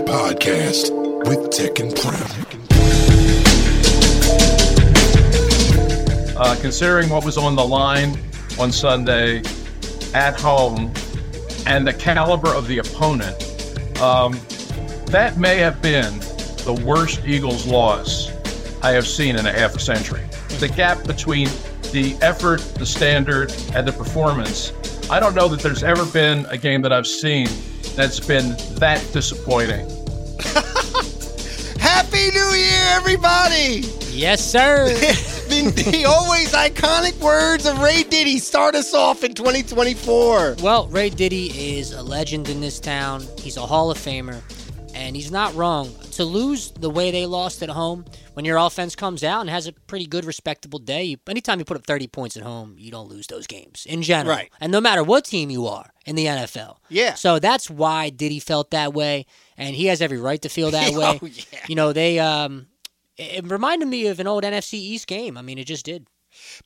Podcast with Tek and Prem. Uh, considering what was on the line on Sunday at home and the caliber of the opponent, um, that may have been the worst Eagles loss I have seen in a half a century. The gap between the effort, the standard, and the performance. I don't know that there's ever been a game that I've seen that's been that disappointing. Happy New Year, everybody! Yes, sir. the, the always iconic words of Ray Diddy start us off in 2024. well, Ray Diddy is a legend in this town. He's a Hall of Famer, and he's not wrong. To lose the way they lost at home, when your offense comes out and has a pretty good, respectable day, you, anytime you put up 30 points at home, you don't lose those games in general. Right. And no matter what team you are in the NFL. Yeah. So that's why Diddy felt that way, and he has every right to feel that way. Oh, yeah. You know, they um, it reminded me of an old NFC East game. I mean, it just did.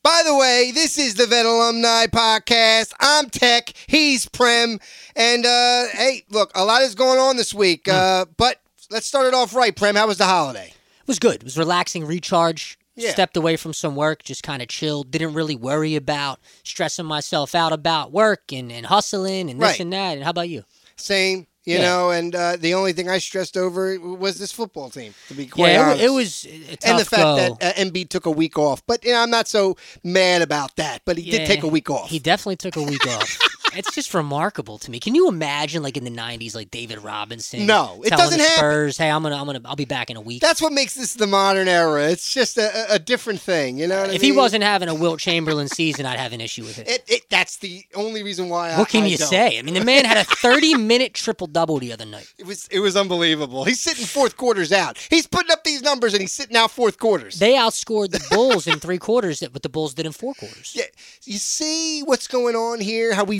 By the way, this is the Vet Alumni Podcast. I'm Tek, he's Prem. And uh, hey, look, a lot is going on this week. Uh, but let's start it off right, Prem. How was the holiday? It was good. It was relaxing, recharge. Yeah. Stepped away from some work, just kind of chilled. Didn't really worry about stressing myself out about work and, and hustling and this Right. and that. And how about you? Same, you Yeah. know, and uh, the only thing I stressed over was this football team, to be quite yeah, honest. it, it was a tough and the fact go. that uh, Embiid took a week off. But you know, I'm not so mad about that. But he Yeah, did take a week off. He definitely took a week off. It's just remarkable to me. Can you imagine, like in the '90s, like David Robinson? No, it doesn't the happen. Spurs, "Hey, I'm gonna, I'm gonna, I'll be back in a week." That's what makes this the modern era. It's just a, a- different thing, you know. What I if he wasn't having a Wilt Chamberlain season, I'd have an issue with it. it, it, that's the only reason why. I, what can I you don't. say? I mean, the man had a 30 minute triple double the other night. It was it was unbelievable. He's sitting fourth quarters out. He's putting up these numbers and he's sitting out fourth quarters. They outscored the Bulls in three quarters that what the Bulls did in four quarters. yeah, you see what's going on here? How we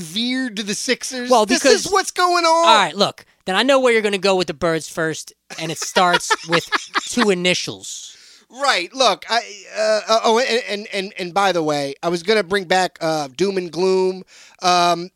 to the Sixers. Well, this is what's going on. All right, look. Then I know where you're going to go with the Birds first, and it starts with two initials. Right. Look, I uh, oh, and, and and and by the way, I was gonna bring back uh, doom and gloom um,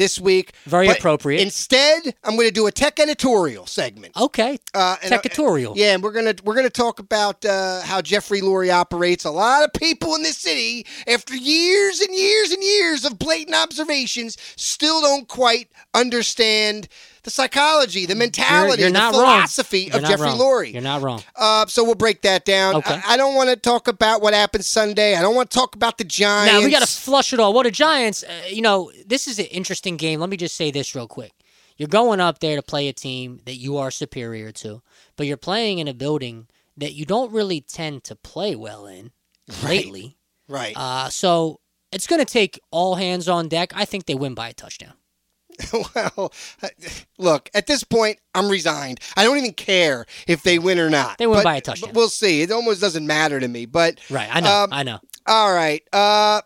this week. Very but appropriate. Instead, I'm gonna do a tech editorial segment. Okay, Uh, uh, Techatorial. Yeah, and we're gonna we're gonna talk about uh, how Jeffrey Lurie operates. A lot of people in this city, after years and years and years of blatant observations, still don't quite understand the psychology, the mentality, you're the not wrong. philosophy You're of Jeffrey wrong. Lurie. You're not wrong. Uh, so we'll break that down. Okay. I, I don't want to talk about what happened Sunday. I don't want to talk about the Giants. Now we got to flush it all. Well, the Giants, uh, you know, this is an interesting game. Let me just say this real quick. You're going up there to play a team that you are superior to, but you're playing in a building that you don't really tend to play well in lately. right. Uh, so it's going to take all hands on deck. I think they win by a touchdown. well, look, at this point, I'm resigned. I don't even care if they win or not. They win But- by a touchdown. we'll see. It almost doesn't matter to me. But Right. I know. Um, I know. all right. Uh,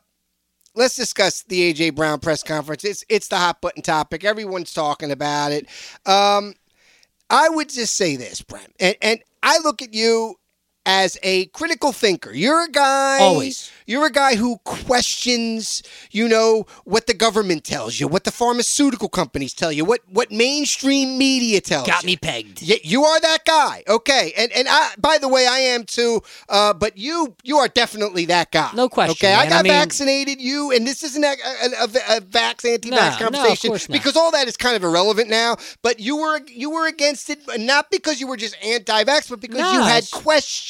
let's discuss the AJ Brown press conference. It's it's the hot button topic. Everyone's talking about it. Um, I would just say this, Prem, and and I look at you as a critical thinker. You're a guy Always. You're a guy who questions, you know, what the government tells you, what the pharmaceutical companies tell you, what what mainstream media tells you. Got you. me pegged. Yeah, you are that guy. Okay. And and I by the way, I am too. Uh, but you you are definitely that guy. No question, Okay. I got I mean- vaccinated you and this isn't a, a, a, a vax anti-vax No, no, conversation not. because all that is kind of irrelevant now. But you were you were against it not because you were just anti-vax, but because No, you had it's-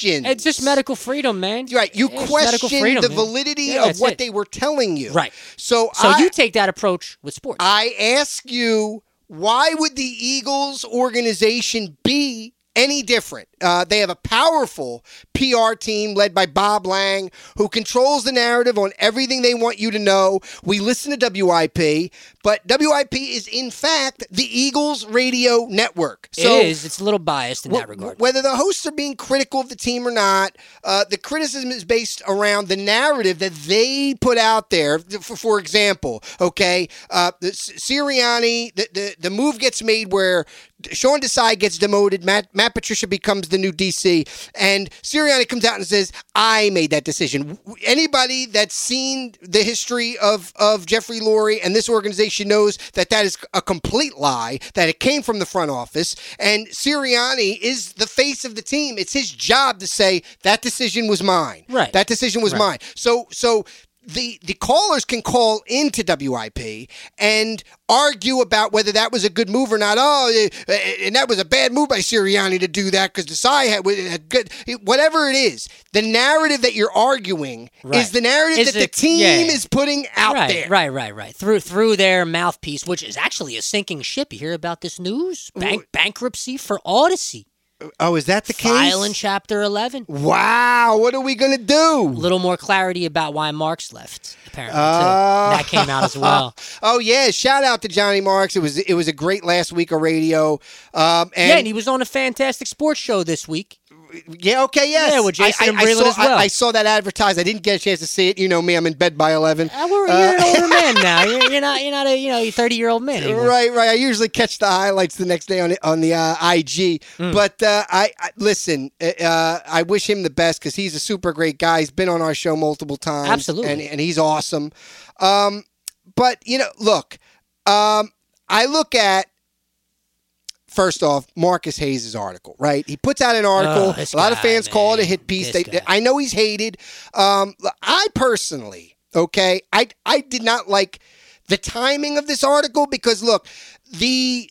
questions. It's just medical freedom, man. Right, you It's questioned freedom, the validity Yeah, of what it. they were telling you. Right. So, So I, you take that approach with sports. I ask you, why would the Eagles organization be any different? Uh, they have a powerful PR team led by Bob Lang, who controls the narrative on everything they want you to know. We listen to WIP, but WIP is in fact the Eagles radio network. So it is. It's a little biased in Wh- that regard. Whether the hosts are being critical of the team or not, uh, the criticism is based around the narrative that they put out there. For, for example, okay, uh, the Sirianni, the, the the move gets made where Sean Desai gets demoted, Matt Matt Patricia becomes the new DC, and Sirianni comes out and says, "I made that decision." Anybody that's seen the history of of Jeffrey Lurie and this organization knows that that is a complete lie. That it came from the front office, and Sirianni is the face of the team. It's his job to say that decision was mine. Right. That decision was mine. So so the the callers can call into WIP and argue about whether that was a good move or not. Oh, eh, eh, and that was a bad move by Sirianni to do that because Desai had, had good. Whatever it is, the narrative that you're arguing is the narrative Is that the it- team yeah. is putting out right, there. right, right, right. Through through their mouthpiece, which is actually a sinking ship. You hear about this news? Bank, bankruptcy for Audacy. Oh, is that the case? Filing Chapter 11. Wow, what are we gonna do? A little more clarity about why Marks left, apparently. Ah. that came out as well. Oh yeah, shout out to Johnny Marks. It was it was a great last week of radio. Um, and yeah, and he was on a fantastic sports show this week. Yeah, okay, yes. Yeah, with Jason I, I, I Breland saw, as well. I, I saw that advertised. I didn't get a chance to see it. You know me, I'm in bed by 11. Uh, we're, you're an older man now. You're, you're not. You're not a you know 30 year old man anymore. Right, right. I usually catch the highlights the next day on the, on the uh, IG. Hmm. But uh, I, listen. Uh, I wish him the best because he's a super great guy. He's been on our show multiple times. Absolutely. and, and he's awesome. Um, but you know, look, um, I look at. First off, Marcus Hayes' article, right? He puts out an article. Oh, a lot of fans call it a hit piece. This They. I know he's hated. Um, I personally, okay, I I did not like the timing of this article because look, the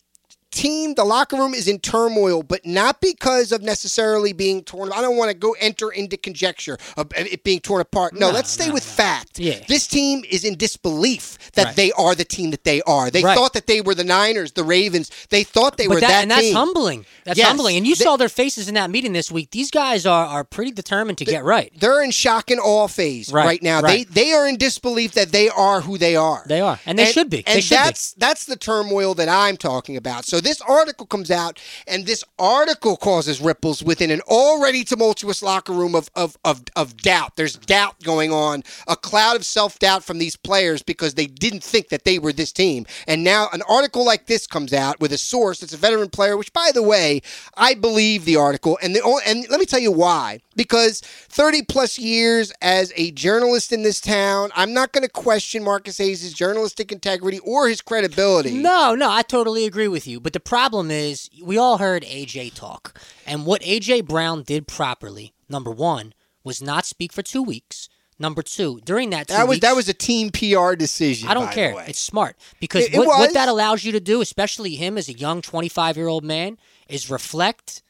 team, the locker room is in turmoil, but not because of necessarily being torn. I don't want to go enter into conjecture of it being torn apart. No, No, let's stay no, with no. fact. Yeah. This team is in disbelief that Right. they are the team that they are. They Right. thought that they were the Niners, the Ravens. They thought they But were that, that, and that's team. humbling. That's Yes. humbling. And you They- saw their faces in that meeting this week. These guys are are pretty determined to get right. They're in shock and awe phase right, Right, now. They they are in disbelief that they are who they are. They are. And they should be. And They should be. that's that's the turmoil that I'm talking about. So this article comes out, and this article causes ripples within an already tumultuous locker room of of of, of doubt. There's doubt going on, a cloud of self doubt from these players because they didn't think that they were this team. And now an article like this comes out with a source that's a veteran player, which by the way, I believe the article. And the and let me tell you why. Because 30 plus years as a journalist in this town, I'm not going to question Marcus Hayes' journalistic integrity or his credibility. No, no, I totally agree with you. But the problem is, we all heard AJ talk. And what AJ Brown did properly, number one, was not speak for two weeks. Number two, during that two That was weeks, that was a team PR decision. I don't care. It's smart because It- it what, what that allows you to do, especially him as a young 25 year old man, is reflect,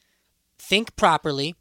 think properly.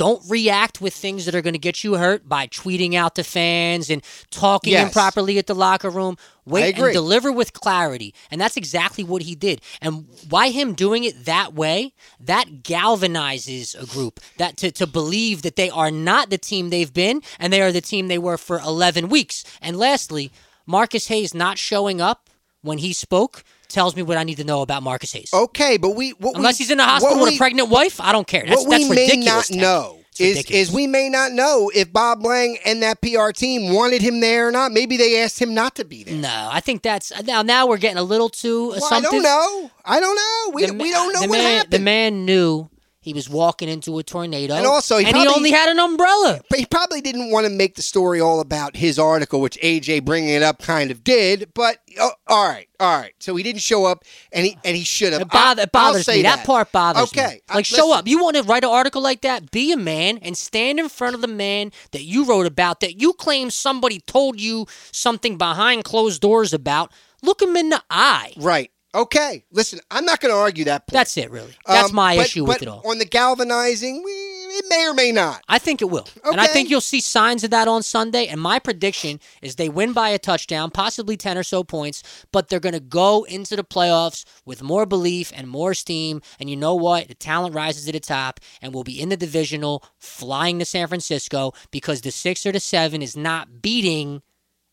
Don't react with things that are going to get you hurt by tweeting out to fans and talking Yes. improperly at the locker room. Wait and deliver with clarity. And that's exactly what he did. And by him doing it that way, that galvanizes a group that to, to believe that they are not the team they've been and they are the team they were for 11 weeks. And lastly, Marcus Hayes not showing up when he spoke tells me what I need to know about Marcus Hayes. Okay, but we what Unless we, he's in the hospital with we- a pregnant wife, I don't care. That's, what that's we may not Tek. know It's is, ridiculous. is we may not know if Bob Lang and that PR team wanted him there or not. Maybe they asked him not to be there. No, I think that's now. Now we're getting a little too Well, I don't know. I don't know. We, The we don't know the what man, happened. The man knew he was walking into a tornado, And also, he and probably- he only had an umbrella. But he probably didn't want to make the story all about his article, which AJ bringing it up kind of did. But oh, all right, all right. So he didn't show up, and he and he should have. It, bother, it bothers me. That. part bothers me. Okay, I- Like, show up. You want to write an article like that? Be a man and stand in front of the man that you wrote about, that you claim somebody told you something behind closed doors about. Look him in the eye. Right. Okay. Listen, I'm not going to argue that point. That's it, really. That's Um, my but- issue but with it all. On the galvanizing, we, it may or may not. I think it will. And I think you'll see signs of that on Sunday. And my prediction is they win by a touchdown, possibly 10 or so points, but they're going to go into the playoffs with more belief and more steam. And you know what? The talent rises to the top and we'll be in the divisional flying to San Francisco because the six or the seven is not beating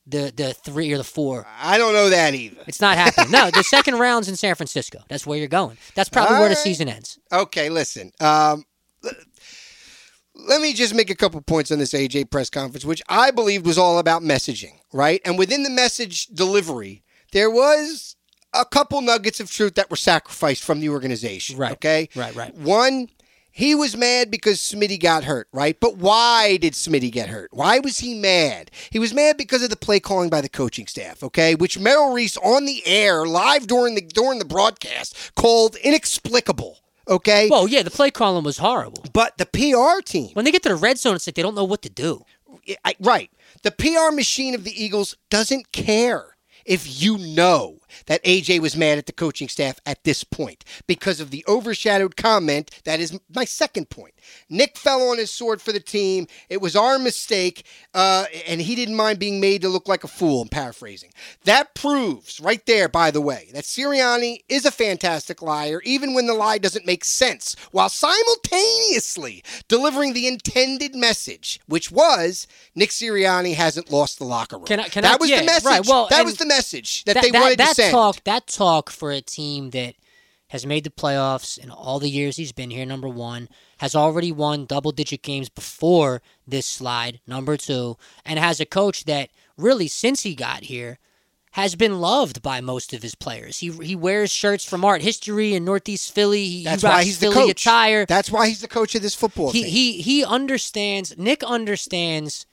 the, the three or the four. I don't know that either. It's not happening. No, the second round's in San Francisco. That's where you're going. That's probably All where the season ends. Okay, listen. Um, let me just make a couple points on this AJ press conference, which I believed was all about messaging, right? And within the message delivery, there was a couple nuggets of truth that were sacrificed from the organization. Right. Okay. Right, right. One, he was mad because Smitty got hurt, right? But why did Smitty get hurt? Why was he mad? He was mad because of the play calling by the coaching staff, okay? Which Merrill Reese on the air live during the during the broadcast called inexplicable. Okay, Well, yeah, the play calling was horrible. but the PR team, When they get to the red zone, it's like they don't know what to do. I, right, the PR machine of the Eagles doesn't care if you know that AJ was mad at the coaching staff at this point because of the overshadowed comment. That is my second point. Nick fell on his sword for the team. It was our mistake, uh, and he didn't mind being made to look like a fool. I'm paraphrasing. That proves, right there, by the way, that Sirianni is a fantastic liar, even when the lie doesn't make sense, while simultaneously delivering the intended message, which was Nick Sirianni hasn't lost the locker room. Can I- can that I- was yeah, the message. right, well, that was the message that, that, they that- wanted to talk that talk for a team that has made the playoffs in all the years he's been here number one has already won double digit games before this slide number two and has a coach that really since he got here has been loved by most of his players. He he wears shirts from art history in Northeast Philly. He, That's he why he's the Philly coach. attire. That's why he's the coach of this football he team. he he understands Nick understands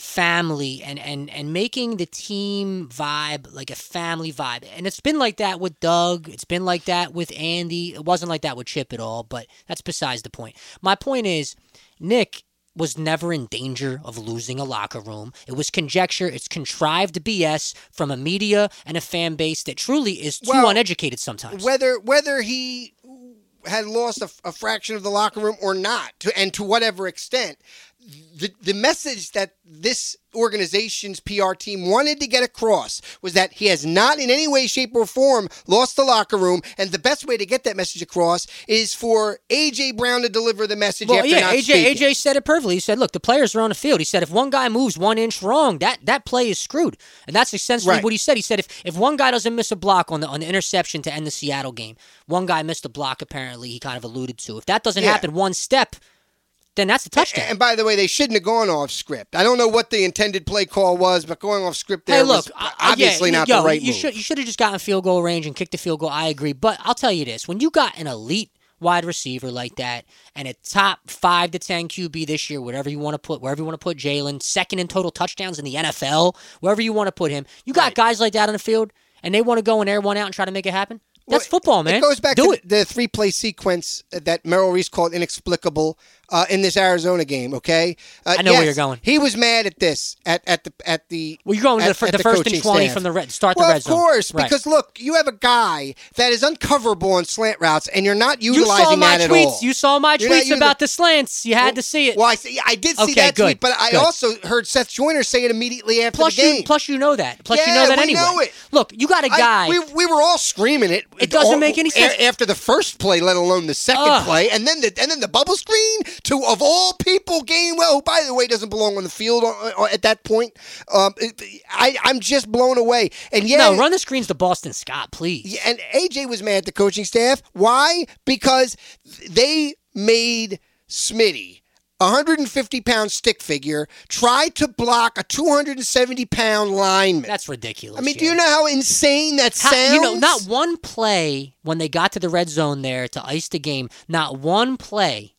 family and and and making the team vibe like a family vibe and it's been like that with Doug it's been like that with Andy it wasn't like that with Chip at all but that's besides the point my point is Nick was never in danger of losing a locker room. It was conjecture. It's contrived BS from a media and a fan base that truly is too Well, uneducated sometimes. whether whether he had lost a, a fraction of the locker room or not, to, and to whatever extent, the the message that this organization's PR team wanted to get across was that he has not in any way, shape, or form lost the locker room, and the best way to get that message across is for AJ Brown to deliver the message Well, after yeah, AJ speaking. AJ said it perfectly. He said, "Look, the players are on the field." He said, "If one guy moves one inch wrong, that that play is screwed." And that's essentially Right. what he said. He said, "If if one guy doesn't miss a block on the on the interception to end the Seattle game, one guy missed a block. Apparently, he kind of alluded to. If that doesn't Yeah. happen one step, then that's a touchdown." And by the way, they shouldn't have gone off script. I don't know what the intended play call was, but going off script there Hey, look, was I- obviously yeah, not yo, the right you move. should you should have just gotten field goal range and kicked the field goal. I agree, but I'll tell you this: when you got an elite wide receiver like that and a top five to ten QB this year, whatever you want to put, wherever you want to put Jalen, second in total touchdowns in the NFL, wherever you want to put him, you got Right. guys like that on the field, and they want to go and air one out and try to make it happen. That's Well, football, man. It goes back Do to it. the three play sequence that Merrill Reese called inexplicable uh, in this Arizona game. Okay, uh, I know where you're going. He was mad at this at at the at the. Well, you're going to at- the, at the first and twenty staff. from the red start Well, the red of zone. course, Right. because look, you have a guy that is uncoverable on slant routes, and you're not you utilizing saw my that at tweets. all. You saw my You're tweets about the slants. You had to see it. Well, I, see, I did see Okay, that good, tweet, but I good. also heard Seth Joyner say it immediately after plus the game. you plus you know that. Plus you know that anyway. know it. Look, you got a guy. we, we were all screaming it. It doesn't all- make any sense. after the first play, let alone the second Ugh. play, and then the and then the bubble screen to of all people, Gainwell, who by the way doesn't belong on the field uh, uh, at that point. Um, I I'm just blown away. And yeah, no, run the screens to Boston Scott, please. yeah, and AJ was mad at the coaching staff. Why? Because they made Smitty. a 150 pound stick figure tried to block a 270 pound lineman. That's ridiculous. I mean, do you know how insane that How- sounds? you know, not one play when they got to the red zone there to ice the game. Not one play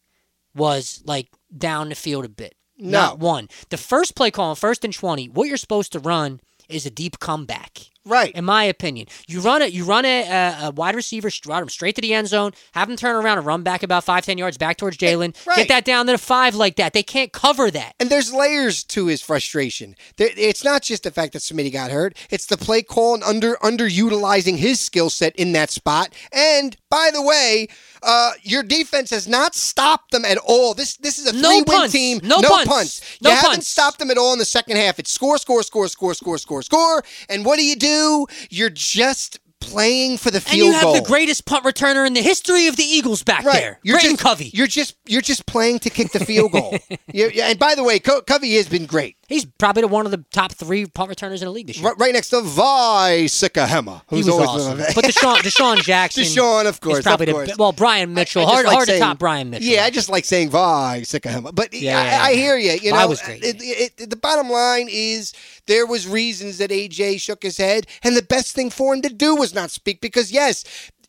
was like down the field a bit. No. Not one. The first play call on first and twenty. What you're supposed to run is a deep comeback. right. In my opinion, you run it. You run a, a, a wide receiver, run him straight to the end zone, have him turn around and run back about five, ten yards back towards eh, Jalen. right. Get that down to the five like that. They can't cover that. And there's layers to his frustration. It's not just the fact that Smitty got hurt; it's the play call and under underutilizing his skill set in that spot. And by the way, uh, your defense has not stopped them at all. This this is a No three-win punts. team. No no punts. You No haven't punts. stopped them at all in the second half. It's score, score, score, score, score, score, score. And what do you do? You're just playing for the field goal. And you have goal. the greatest punt returner in the history of the Eagles back Right. there, You're Britton just, Covey. You're just you're just playing to kick the field goal. you and by the way, Co- Covey has been great. He's probably one of the top three punt returners in the league this year. Right, right next to Vi Sikahema, He who's always awesome. but DeSean, DeSean Jackson. DeSean, of course, probably of the course. well Brian Mitchell. I just hard like hard saying- to top Brian Mitchell. Yeah, I just like saying Vi Sikahema. But Yeah, I, yeah, I hear you. You Vi know, was great. It, it, the bottom line is there was reasons that AJ shook his head, and the best thing for him to do was not speak because yes,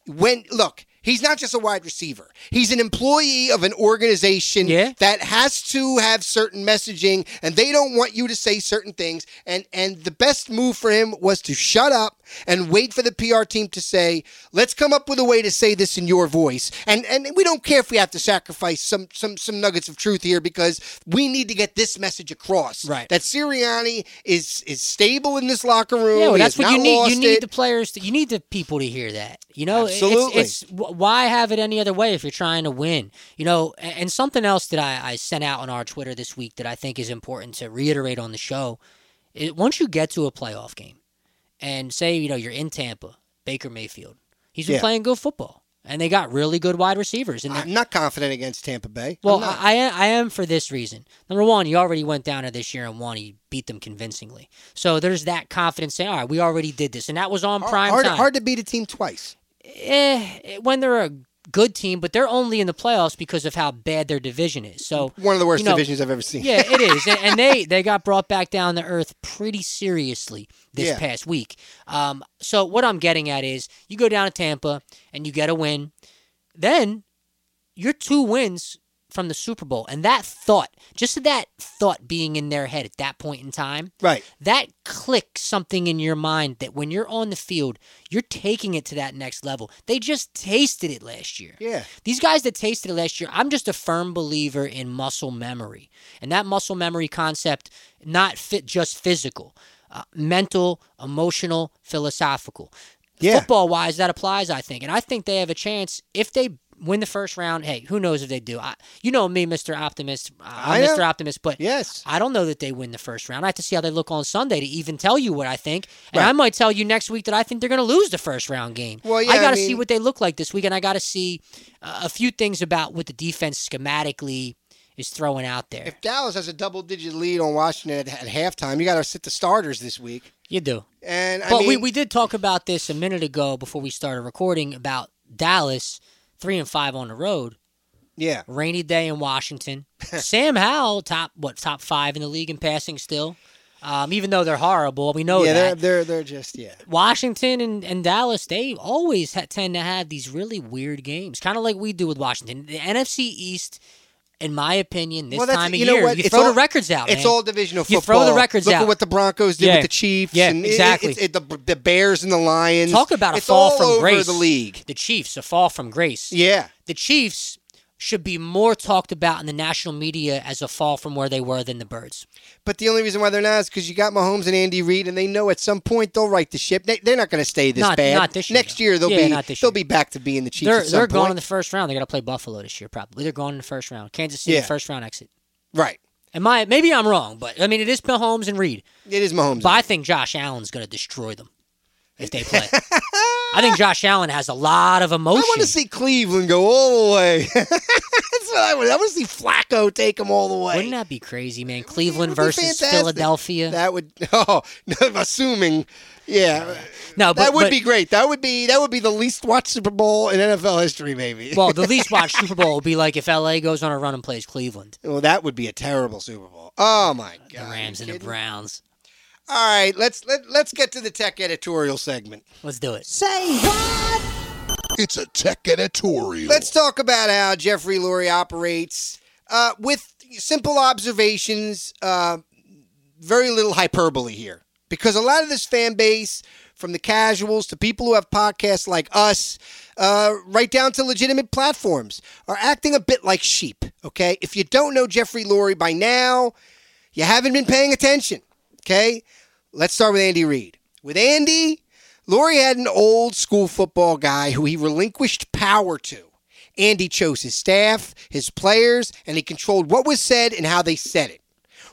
when look. He's not just a wide receiver. He's an employee of an organization Yeah. that has to have certain messaging and they don't want you to say certain things. And and the best move for him was to shut up and wait for the PR team to say, let's come up with a way to say this in your voice. And and we don't care if we have to sacrifice some some some nuggets of truth here because we need to get this message across. Right. That Sirianni is is stable in this locker room. Yeah, well, that's what you need. You need it. the players. To, you need the people to hear that. You know, Absolutely. It's, wh- why have it any other way if you're trying to win? You know, and, something else that I, I sent out on our Twitter this week that I think is important to reiterate on the show. Is once you get to a playoff game, and say you know you're in Tampa, Baker Mayfield, he's been Yeah. playing good football, and they got really good wide receivers. And I'm not confident against Tampa Bay. well. I, I am, for this reason. Number one, you already went down there this year and won. You beat them convincingly. So there's that confidence saying, all right, we already did this. And that was on prime hard, time. hard to beat a team twice. Eh, when they're a good team, but they're only in the playoffs because of how bad their division is. So One of the worst you know, divisions I've ever seen. yeah, it is, and, and they they got brought back down to earth pretty seriously this Yeah. past week. Um, so what I'm getting at is, you go down to Tampa and you get a win, then you're two wins from the Super Bowl, and that thought, just that thought being in their head at that point in time, Right. that clicks something in your mind that when you're on the field, you're taking it to that next level. They just tasted it last year. Yeah. These guys that tasted it last year, I'm just a firm believer in muscle memory. And that muscle memory concept, not fit just physical, uh, mental, emotional, philosophical. Yeah. Football wise, that applies, I think. And I think they have a chance if they win the first round. Hey, who knows if they do? I, you know me, Mr. Optimist. I'm. Mr. Optimist, but Yes. I don't know that they win the first round. I have to see how they look on Sunday to even tell you what I think. And Right. I might tell you next week that I think they're going to lose the first round game. Well, yeah, I got to I see what they look like this week, and I got to see uh, a few things about what the defense schematically is throwing out there. If Dallas has a double digit lead on Washington at, at halftime, you got to sit the starters this week. you do. And I But mean, we, we did talk about this a minute ago before we started recording about Dallas, three and five on the road. yeah. Rainy day in Washington. Sam Howell, top what top five in the league in passing still. Um, even though they're horrible, we know yeah, that. they're, they're they're just yeah. Washington and, and Dallas, they always ha- tend to have these really weird games, kind of like we do with Washington. The NFC East, in my opinion, this Well, time of you know year, what? you It's throw all- the records out. It's man. all divisional football. You throw the records Look out. at what the Broncos did Yeah. with the Chiefs. Yeah, and it- exactly. it- the, the Bears and the Lions. Talk about a it's fall all from over grace. the league. The Chiefs, a fall from grace. Yeah. The Chiefs should be more talked about in the national media as a fall from where they were than the Birds. But the only reason why they're not is because you got Mahomes and Andy Reid, and they know at some point they'll right the ship. They, they're not going to stay this Not- bad. not this year, Next though. year they'll Yeah, be not this they'll year. be back to being the Chiefs. They're at some they're going in the first round. They got to play Buffalo this year, probably. They're going in the first round. Kansas City, Yeah. first round exit. right. And my maybe I'm wrong, but I mean it is Mahomes and Reid. It is Mahomes. But I think Josh Allen's going to destroy them if they play. I think Josh Allen has a lot of emotion. I want to see Cleveland go all the way. That's what I want. I want to see Flacco take them all the way. Wouldn't that be crazy, man? Cleveland It would be versus fantastic. Philadelphia. That would. Oh, assuming. Yeah. no, but that would but- be great. That would be that would be the least watched Super Bowl in NFL history, maybe. Well, the least watched Super Bowl would be like if LA goes on a run and plays Cleveland, well, that would be a terrible Super Bowl. Oh my god. the god. Rams and the? Browns. All right, let's let, let's get to the tech editorial segment. Let's do it. Say what? It's a tech editorial. Let's talk about how Jeffrey Lurie operates uh, with simple observations, uh, very little hyperbole here. Because a lot of this fan base, from the casuals to people who have podcasts like us, uh, right down to legitimate platforms, are acting a bit like sheep. Okay? If you don't know Jeffrey Lurie by now, you haven't been paying attention. Okay? Let's start with Andy Reid. With Andy, Lurie had an old school football guy who he relinquished power to. Andy chose his staff, his players, and he controlled what was said and how they said it.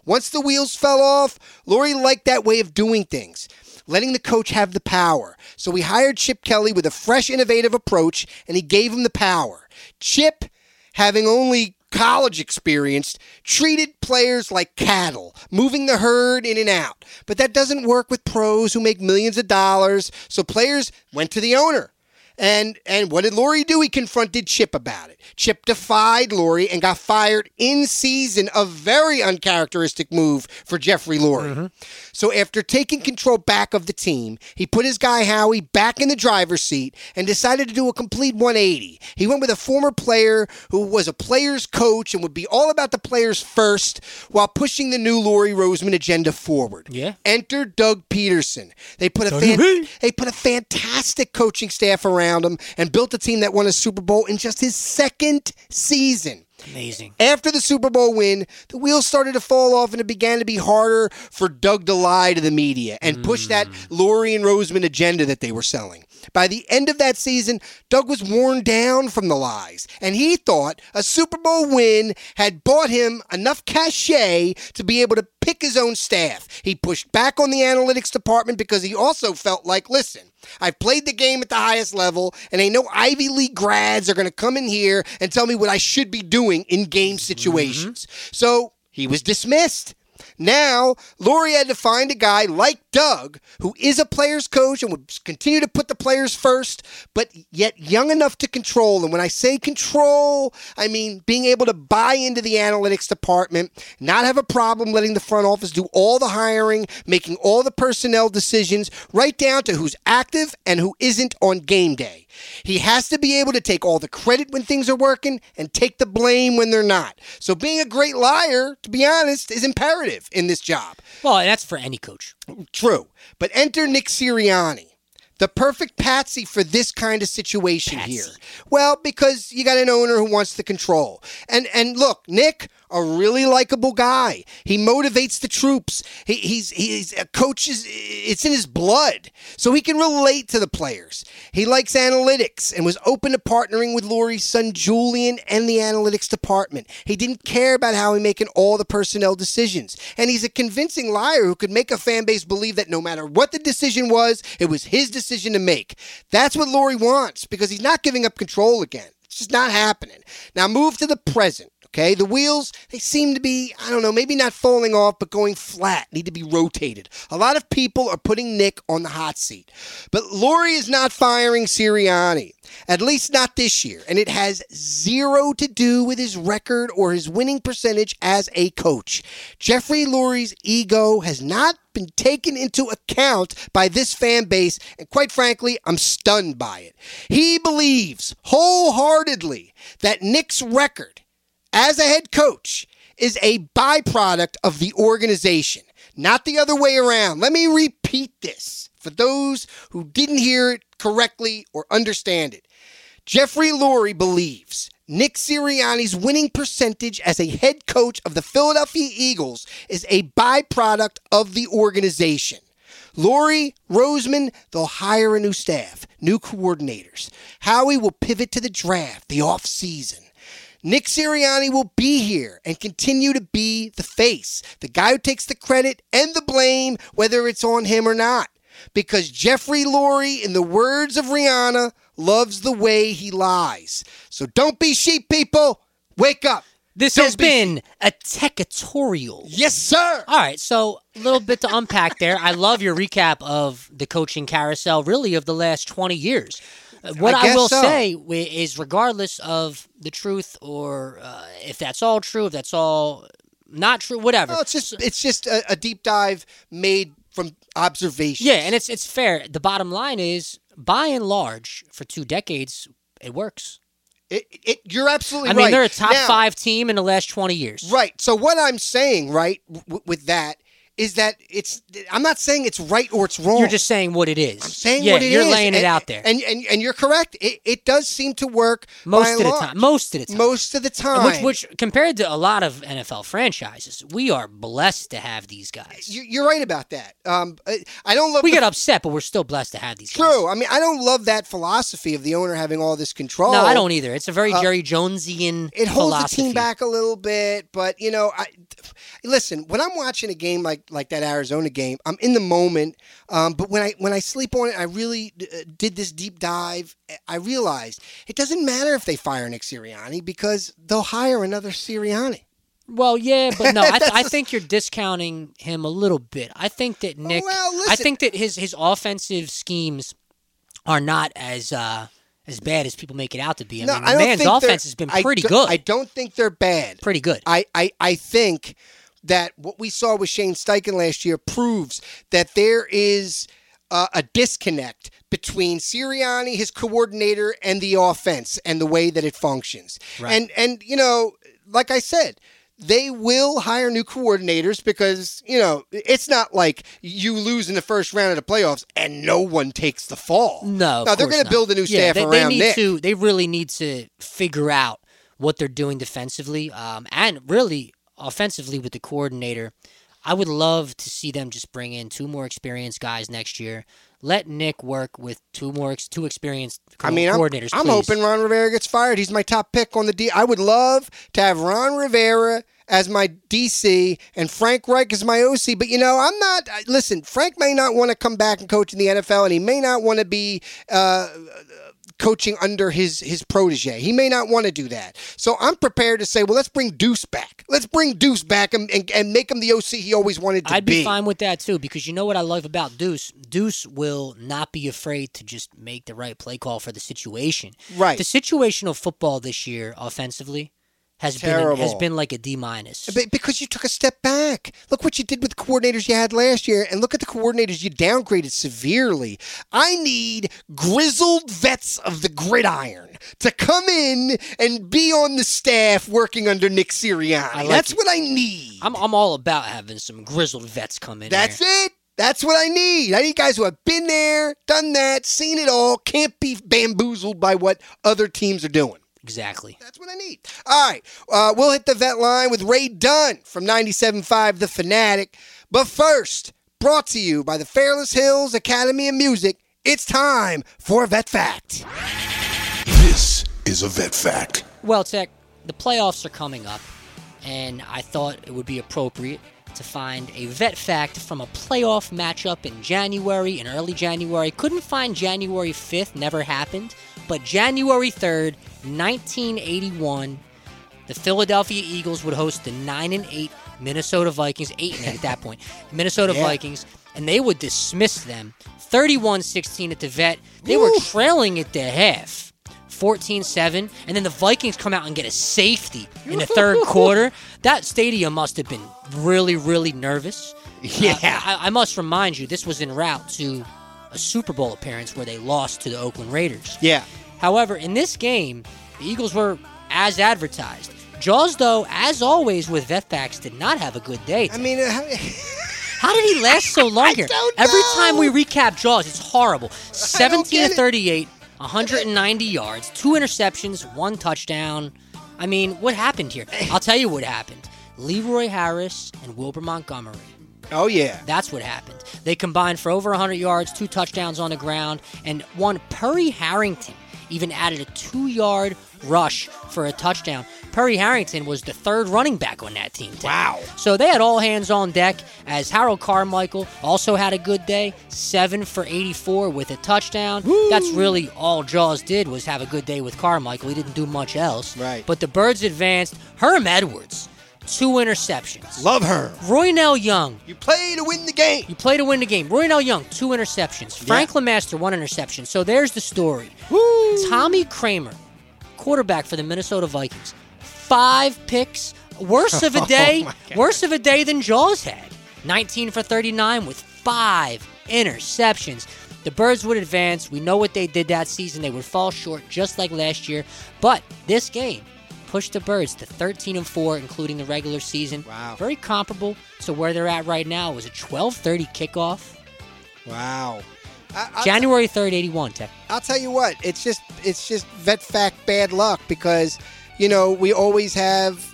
Once the wheels fell off, Lurie liked that way of doing things, letting the coach have the power. So he hired Chip Kelly with a fresh, innovative approach, and he gave him the power. Chip, having only college experience, treated players like cattle, moving the herd in and out. But that doesn't work with pros who make millions of dollars, so players went to the owner. And and what did Lurie do? He confronted Chip about it. Chip defied Lurie and got fired in season. A very uncharacteristic move for Jeffrey Lurie. Mm-hmm. So after taking control back of the team, he put his guy Howie back in the driver's seat and decided to do a complete 180. He went with a former player who was a player's coach and would be all about the players first while pushing the new Lurie Roseman agenda forward. Yeah. Enter Doug Pederson. They put a fan- they put a fantastic coaching staff around him and built a team that won a Super Bowl in just his second season. Amazing. After the Super Bowl win, the wheels started to fall off and it began to be harder for Doug to lie to the media and push that mm. Lurie and Roseman agenda that they were selling. By the end of that season, Doug was worn down from the lies, and he thought a Super Bowl win had bought him enough cachet to be able to pick his own staff. He pushed back on the analytics department because he also felt like, listen, I've played the game at the highest level, and ain't no Ivy League grads are going to come in here and tell me what I should be doing in game mm-hmm. situations. So he was dismissed. Now, Lurie had to find a guy like Doug, who is a player's coach and would continue to put the players first, but yet young enough to control. And when I say control, I mean being able to buy into the analytics department, not have a problem letting the front office do all the hiring, making all the personnel decisions, right down to who's active and who isn't on game day. He has to be able to take all the credit when things are working and take the blame when they're not. So being a great liar, to be honest, is imperative in this job. Well, that's for any coach. True. But enter Nick Sirianni. The perfect patsy for this kind of situation Patsy. here. Well, because you got an owner who wants the control. And and look, Nick, a really likable guy. He motivates the troops. He, he's he's a it's in his blood. So he can relate to the players. He likes analytics and was open to partnering with Lurie's son Julian and the analytics department. He didn't care about how he making all the personnel decisions. And he's a convincing liar who could make a fan base believe that no matter what the decision was, it was his decision to make. That's what Lurie wants because he's not giving up control again. It's just not happening. Now move to the present. Okay, the wheels, they seem to be, I don't know, maybe not falling off, but going flat, need to be rotated. A lot of people are putting Nick on the hot seat. But Lurie is not firing Sirianni, at least not this year. And it has zero to do with his record or his winning percentage as a coach. Jeffrey Lurie's ego has not been taken into account by this fan base, and quite frankly, I'm stunned by it. He believes wholeheartedly that Nick's record as a head coach is a byproduct of the organization, not the other way around. Let me repeat this for those who didn't hear it correctly or understand it. Jeffrey Lurie believes Nick Sirianni's winning percentage as a head coach of the Philadelphia Eagles is a byproduct of the organization. Lurie, Roseman, they'll hire a new staff, new coordinators. Howie will pivot to the draft, the off season. Nick Sirianni will be here and continue to be the face, the guy who takes the credit and the blame, whether it's on him or not. Because Jeffrey Lurie, in the words of Rihanna, loves the way he lies. So don't be sheep, people. Wake up. This Don't has be- been a techatorial. Yes, sir. All right, so a little bit to unpack there. I love your recap of the coaching carousel, really, of the last 20 years. Uh, What I I, will so. say is, regardless of the truth or uh, if that's all true, if that's all not true, whatever. No, it's just it's just a, a deep dive made from observation. yeah, and it's it's fair. The bottom line is, by and large, for two decades, it works. It, it, you're absolutely I right. I mean, they're a top Now- five team in the last 20 years. Right. So what I'm saying, right, w- with that is that it's. I'm not saying it's right or it's wrong. You're just saying what it is. I'm saying yeah, what it you're is, laying it and- out there. and and and you're correct. It, it does seem to work most of the large. time. Most of the time. Most of the time. Which, which compared to a lot of NFL franchises, we are blessed to have these guys. You- you're right about that. Um, I- don't love. We the, get upset, but we're still blessed to have these guys. True. I mean, I don't love that philosophy of the owner having all this control. No, I don't either. It's a very Uh, Jerry Jonesian It holds philosophy. the team back a little bit, but you know, I listen. When I'm watching a game like like that Arizona game, I'm in the moment. Um, but when I when I sleep on it, I really uh, did this deep dive. I realized it doesn't matter if they fire Nick Sirianni because they'll hire another Sirianni. Well, yeah, but no, I, th- I think you're discounting him a little bit. I think that Nick, well, I think that his his offensive schemes are not as uh, as bad as people make it out to be. I No, mean, the don't man's offense has been I pretty do- good. I don't think they're bad. pretty good. I, I, I think that what we saw with Shane Steichen last year proves that there is uh, a disconnect between Sirianni, his coordinator, and the offense and the way that it functions. Right. And and you know, like I said. They will hire new coordinators because, you know, it's not like you lose in the first round of the playoffs and no one takes the fall. No, no they're going to build a new yeah, staff they, around they need Nick. to. They really need to figure out what they're doing defensively, um, and really offensively with the coordinator. I would love to see them just bring in two more experienced guys next year. Let Nick work with two more two experienced I mean, I'm, coordinators. I'm hoping Ron Rivera gets fired. He's my top pick on the D. I would love to have Ron Rivera as my DC and Frank Reich as my OC. But you know, I'm not. Listen, Frank may not want to come back and coach in the NFL, and he may not want to be. Uh, coaching under his his protege. He may not want to do that. So I'm prepared to say, well, let's bring Deuce back. Let's bring Deuce back and, and, and make him the OC he always wanted to I'd be fine with that too because you know what I love about Deuce. Deuce will not be afraid to just make the right play call for the situation. Right. The situational football this year, offensively, has been has been like a D minus. Because you took a step back. Look what you did with the coordinators you had last year, and look at the coordinators you downgraded severely. I need grizzled vets of the gridiron to come in and be on the staff working under Nick Sirianni. Like That's it. what I need. I'm I'm all about having some grizzled vets come in. That's here. it. That's what I need. I need guys who have been there, done that, seen it all, can't be bamboozled by what other teams are doing. Exactly. That's what I need. All right. Uh, we'll hit the vet line with Ray Dunne from 97.5 The Fanatic. But first, brought to you by the Fairless Hills Academy of Music, it's time for a Vet Fact. This is a vet fact. Well, Tek, the playoffs are coming up, and I thought it would be appropriate to find a vet fact from a playoff matchup in January, in early January. Couldn't find January 5th, never happened, but January 3rd, 1981, the Philadelphia Eagles would host the 9 and 8 Minnesota Vikings, 8 and 8 at that point. Minnesota Yeah. Vikings, and they would dismiss them 31-16 at the vet. They were trailing at the half. 14-7 and then the Vikings come out and get a safety in the third quarter. That stadium must have been really really nervous. Yeah. Uh, I, I must remind you this was en route to a Super Bowl appearance where they lost to the Oakland Raiders. Yeah. However, in this game, the Eagles were as advertised. Jaws, though, as always with Vetfax, did not have a good day. I mean, uh, How did he last so long here? Every time we recap Jaws, it's horrible. 17 get to it. 38, 190 yards, two interceptions, one touchdown. I mean, what happened here? I'll tell you what happened. Leroy Harris and Wilbert Montgomery. oh, yeah. That's what happened. They combined for over 100 yards, two touchdowns on the ground, and one Perry Harrington even added a two yard rush for a touchdown. Perry Harrington was the third running back on that team. Ted. Wow. So they had all hands on deck as Harold Carmichael also had a good day, 7 for 84 with a touchdown. That's really all Jaws did was have a good day with Carmichael. He didn't do much else. Right. But the Birds advanced. Herm Edwards, two interceptions. Love her. Roynell Young, You play to win the game. you play to win the game. Roynell Young, two interceptions. Frank Lemaster, one interception. So there's the story. Tommy Kramer, quarterback for the Minnesota Vikings, five picks. Worse of a oh day, worse of a day than Jaws had. 19 for 39 with five interceptions. The Birds would advance. We know what they did that season. They would fall short just like last year. But this game pushed the Birds to 13 and 4, including the regular season. Wow. Very comparable to where they're at right now. It was a 12:30 kickoff. Wow. I, January 3rd, 81, Tek. I'll tell you what. It's just it's just vet fact bad luck because you know we always have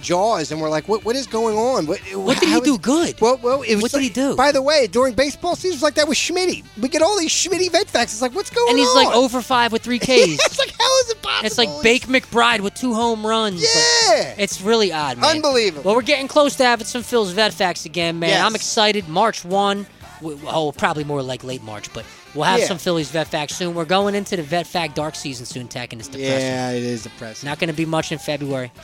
jaws and we're like, what what is going on? What, What did he is- do good? Well, well, it was What did he do? By the way, during baseball season, it was like that with Schmitty. We get all these Schmitty vet facts. It's like, what's going on? and he's like over 5 with 3 Ks. it's like, how is it possible? It's like Bake McBride with two home runs. Like, Yeah. it's really odd, man. Unbelievable. Well, we're getting close to having some Phil's vet facts again, man. Yes. I'm excited. March 1. w- Oh, probably more like late March, but we'll have Yeah. some Phillies vet facts soon. We're going into the vet fact dark season soon, Tek, and it's depressing. yeah, it is depressing. Not going to be much in February.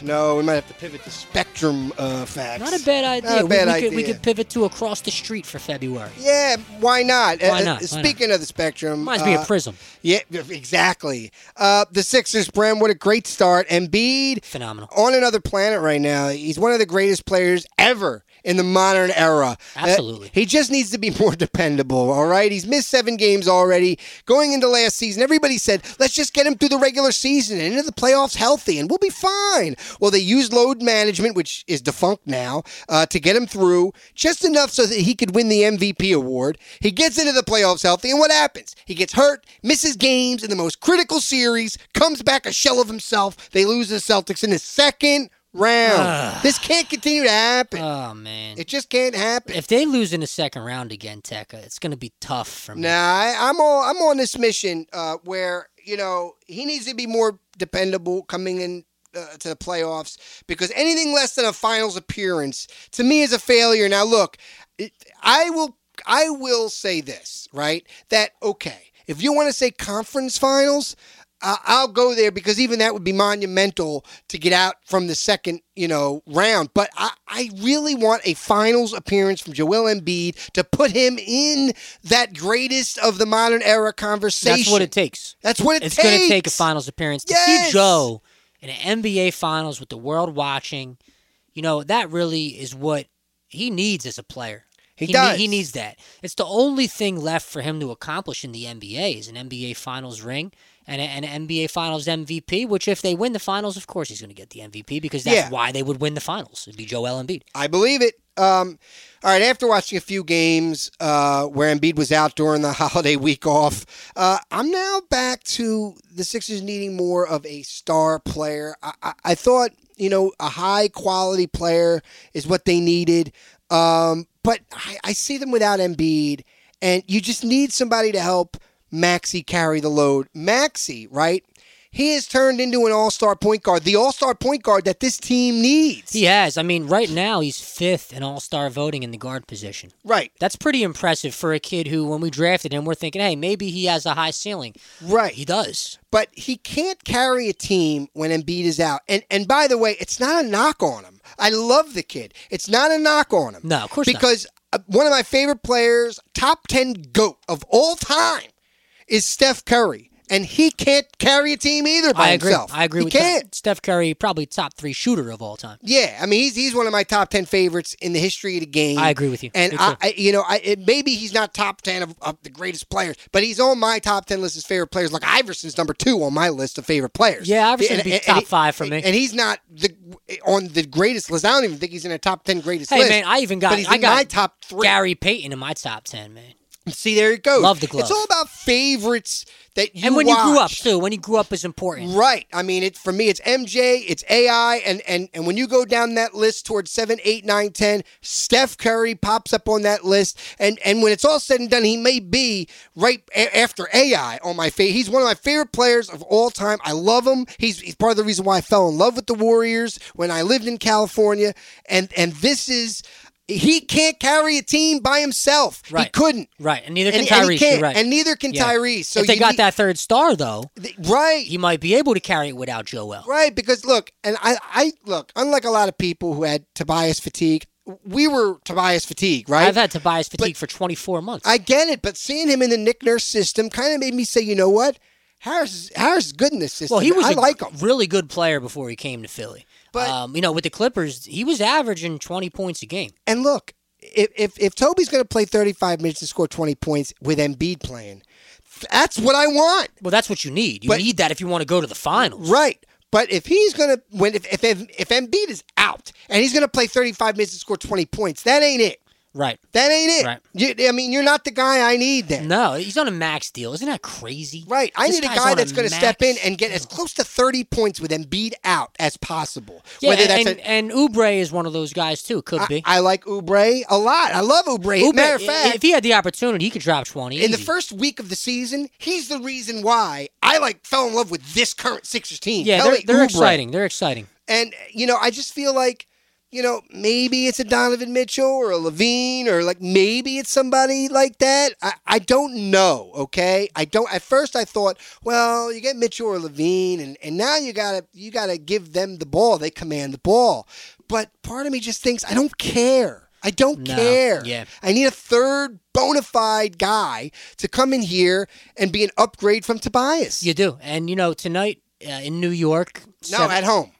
No, we might have to pivot to Spectrum uh, facts. Not a bad idea. Not a We- bad we, idea. Could, we could pivot to across the street for February. Yeah, why not? Why Uh, not? Why speaking of the Spectrum, Reminds me uh, of Prism. Yeah, exactly. Uh, the Sixers, Prem, what a great start. Embiid Phenomenal. on another planet right now. He's one of the greatest players ever in the modern era. Uh, Absolutely. he just needs to be more dependable, all right? He's missed seven games already. Going into last season, everybody said, let's just get him through the regular season and into the playoffs healthy, and we'll be fine. Well, they used load management, which is defunct now, uh, to get him through just enough so that he could win the MVP award. He gets into the playoffs healthy, and what happens? He gets hurt, misses games in the most critical series, comes back a shell of himself. They lose the Celtics in the second round. this can't continue to happen. Oh man. it just can't happen. if they lose in the second round again, Tekka, it's going to be tough for me. Nah, I, I'm all, I'm on this mission uh, where you know he needs to be more dependable coming in uh, to the playoffs because anything less than a finals appearance to me is a failure. Now, look, it, I will I will say this right that okay if you want to say conference finals. I'll go there because even that would be monumental to get out from the second, you know, round. But I, I really want a finals appearance from Joel Embiid to put him in that greatest of the modern era conversation. That's what it takes. That's what it it's takes. going to take a finals appearance to Yes. see Joe in an NBA finals with the world watching. You know that really is what he needs as a player. He ne- does. he needs that. It's the only thing left for him to accomplish in the NBA is an NBA Finals ring and an NBA Finals MVP. Which, if they win the finals, of course he's going to get the MVP because that's Yeah. why they would win the finals. It'd be Joel Embiid. I believe it. Um, all right, after watching a few games uh, where Embiid was out during the holiday week off, uh, I'm now back to the Sixers needing more of a star player. I, I, I thought, you know, a high quality player is what they needed, um, but I, I see them without Embiid, and you just need somebody to help Maxey carry the load. Maxey, right? He has turned into an all-star point guard, the all-star point guard that this team needs. He has. I mean, right now he's fifth in All Star voting in the guard position. Right. That's pretty impressive for a kid who, when we drafted him, we're thinking, hey, maybe he has a high ceiling. Right. He does. but he can't carry a team when Embiid is out. And and by the way, it's not a knock on him. I love the kid. It's not a knock on him. No, of course not. because uh, one of my favorite players, top ten goat of all time, is Steph Curry, and he can't carry a team either by I agree. himself. I agree he with can't. that. Steph Curry, probably top three shooter of all time. Yeah, I mean he's he's one of my top ten favorites in the history of the game. I agree with you. And I. I, you know, I it, maybe he's not top ten of, of the greatest players, but he's on my top ten list of favorite players. Like Iverson's number two on my list of favorite players. Yeah, Iverson would be top five for me. And he's not the on the greatest list. I don't even think he's in a top ten greatest Hey list. man, I even got but he's I in got my top three. Gary Payton in my top ten, man. See, there it goes. Love the glove. It's all about favorites that you and when you grew up too, when you grew up is important. Right. I mean, it for me, it's MJ, it's AI, and and and when you go down that list towards seven, eight, nine, ten, Steph Curry pops up on that list, and and when it's all said and done, he may be right a- after AI on my favorite. He's one of my favorite players of all time. I love him. He's he's part of the reason why I fell in love with the Warriors when I lived in California, and and this is. He can't carry a team by himself. He Right. couldn't. Right, and neither can And, and Tyrese. he right. And neither can Yeah. Tyrese. So if they got need- that third star though, right. he might be able to carry it without Joel. Right, because look, and I, I look, unlike a lot of people who had Tobias fatigue, we were Tobias fatigue, right? I've had Tobias fatigue for 24 months. I get it, but seeing him in the Nick Nurse system kind of made me say, you know what? Harris, Harris is good in this system. well, he was I a like him. really good player before he came to Philly. But- um, you know, with the Clippers, he was averaging 20 points a game. And look, if if, if Toby's going to play 35 minutes and score 20 points with Embiid playing, that's what I want. Well, that's what you need. You But- need that if you want to go to the finals. Right. But if he's gonna when if if if, if Embiid is out and he's gonna play 35 minutes and score 20 points, that ain't it. Right. That ain't it. Right. You, I mean, you're not the guy I need then. No, he's on a max deal. Isn't that crazy? Right. I This need a guy that's going to step in and get as close to 30 points with Embiid out as possible. Yeah, Whether and, that's and, a, and Oubre is one of those guys too. Could I, be. I like Oubre a lot. I love Oubre. Oubre, Matter of fact, if he had the opportunity, he could drop 20. in the first week of the season, he's the reason why I like fell in love with this current Sixers team. yeah, Kelly they're, they're exciting. They're exciting. And you know, I just feel like you know, maybe it's a Donovan Mitchell or a LaVine or like maybe it's somebody like that. I, I don't know. Okay, I don't. At first, I thought, well, you get Mitchell or LaVine, and, and now you gotta you gotta give them the ball. They command the ball. But part of me just thinks I don't care. I don't No, care. yeah. I need a third bona fide guy to come in here and be an upgrade from Tobias. You do, and you know tonight uh, in New York. no, seven- at home.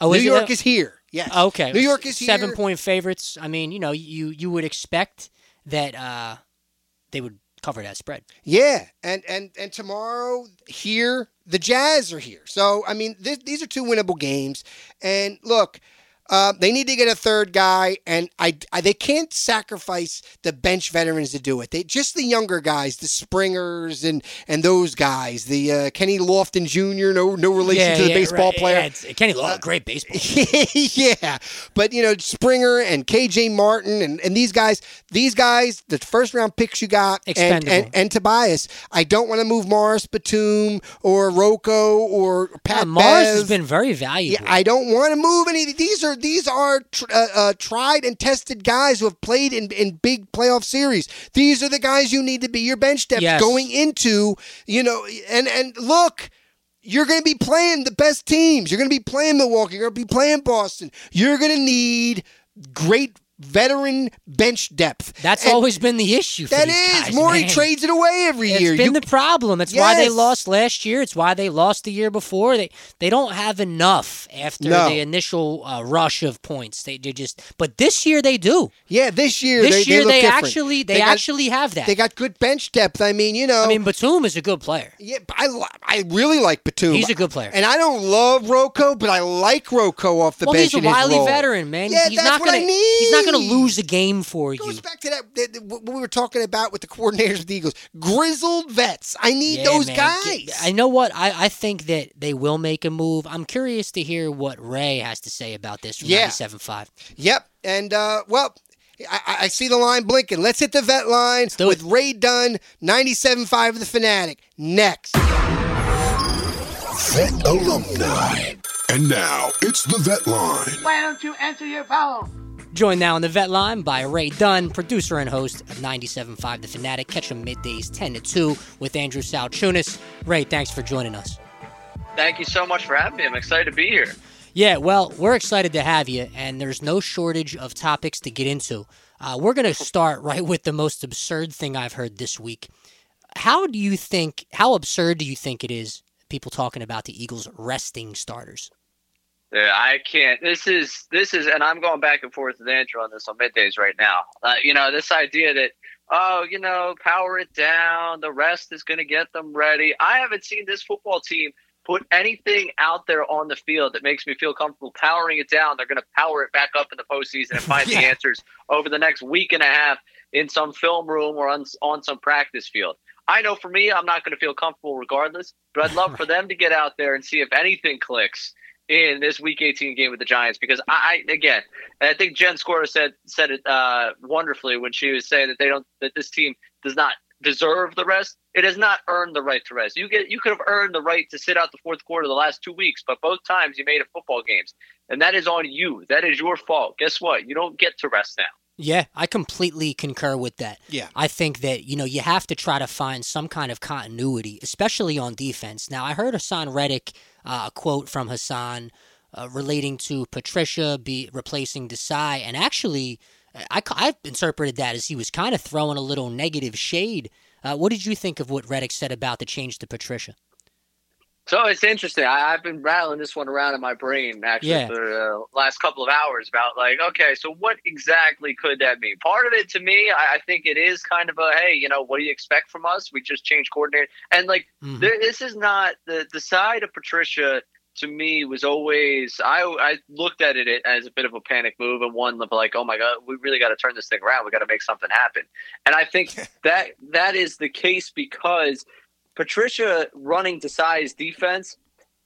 oh, New York is here. Yes. okay. New York is here. seven point favorites. I mean, you know, you you would expect that uh, they would cover that spread. Yeah, and and and tomorrow here the Jazz are here. So I mean, th- these are two winnable games. And look, uh, they need to get a third guy, and I, I they can't sacrifice the bench veterans to do it. They just the younger guys, the Springers and and those guys, the uh, Kenny Lofton Jr. No no relation to the baseball right, player. Yeah, Kenny Love, great baseball. yeah, but you know Springer and KJ Martin and, and these guys, these guys, the first round picks you got, and, and and Tobias. I don't want to move Morris Batum or Rocco or Pat Uh, Mars has been very valuable. Yeah, I don't want to move any. These are these are tr- uh, uh, tried and tested guys who have played in, in big playoff series. These are the guys you need to be your bench depth Yes. going into. You know, and and look. You're going to be playing the best teams. You're going to be playing Milwaukee. You're going to be playing Boston. You're going to need great veteran bench depth. That's And always been the issue. For that is. guys, Morey man. trades it away every It's year. It's been You- the problem. It's why they lost last year. It's why they lost the year before. They they don't have enough after No. the initial uh, rush of points. They, they just. But this year they do. yeah, this year This they, year they, they actually they, got- actually have that. they got good bench depth. I mean, you know, I mean, Batum is a good player. Yeah, I I really like Batum. He's a good player. and I don't love Rocco, but I like Rocco off the well, bench. he's a wily veteran, man. Yeah, he's that's not what gonna I need. he's not gonna lose a game for you. Goes back to that, that, that what we were talking about with the coordinators of the Eagles. Grizzled vets. I need Yeah, those man. guys. Get- I know what I, I think that they will make a move. I'm curious to hear what Ray has to say about this from Yeah. 97.5. Yep, and uh, well. I, I- I see the line blinking. Let's hit the vet line with it. Ray Dunne, 97.5 of the Fanatic. Next. Vet alumni. And now it's the Vet Line. Why don't you answer your phone? Joined now on the vet line by Ray Dunne, producer and host of 97.5 The Fanatic. Catch him middays 10 to 2 with Andrew Salchunas. Ray, thanks for joining us. Thank you so much for having me. I'm excited to be here. Yeah, well, we're excited to have you, and there's no shortage of topics to get into. Uh, we're going to start right with the most absurd thing I've heard this week. How do you think, how absurd do you think it is, people talking about the Eagles resting starters? Yeah, I can't. This is this is, and I'm going back and forth with Andrew on this on middays right now. Uh, you know, this idea that oh, you know, power it down. The rest is going to get them ready. I haven't seen this football team put anything out there on the field that makes me feel comfortable powering it down. They're going to power it back up in the postseason and find the answers over the next week and a half in some film room or on, on some practice field. I know for me, I'm not going to feel comfortable regardless, but I'd love for them to get out there and see if anything clicks in this Week 18 game with the Giants. Because I, I again, and I think Jen Squirrel said said it uh, wonderfully when she was saying that they don't that this team does not deserve the rest. It has not earned the right to rest. You get you could have earned the right to sit out the fourth quarter the last two weeks, but both times you made it football games, and that is on you. That is your fault. Guess what? You don't get to rest now. Yeah, I completely concur with that. Yeah. I think that, you know, you have to try to find some kind of continuity, especially on defense. Now, I heard Haason Reddick, uh, a quote from Haason uh, relating to Patricia be replacing Desai, and actually, I, I interpreted that as he was kind of throwing a little negative shade. Uh, what did you think of what Reddick said about the change to Patricia? So it's interesting. I, I've been rattling this one around in my brain actually Yeah. for the last couple of hours about like, okay, so what exactly could that mean? Part of it to me, I, I think it is kind of a hey, you know, what do you expect from us? We just changed coordinator, and like Mhm. there, this is not the the side of Patricia. To me, was always I. I looked at it as a bit of a panic move and one of like, oh my god, we really got to turn this thing around. We got to make something happen. And I think that that is the case because Patricia running Desai's defense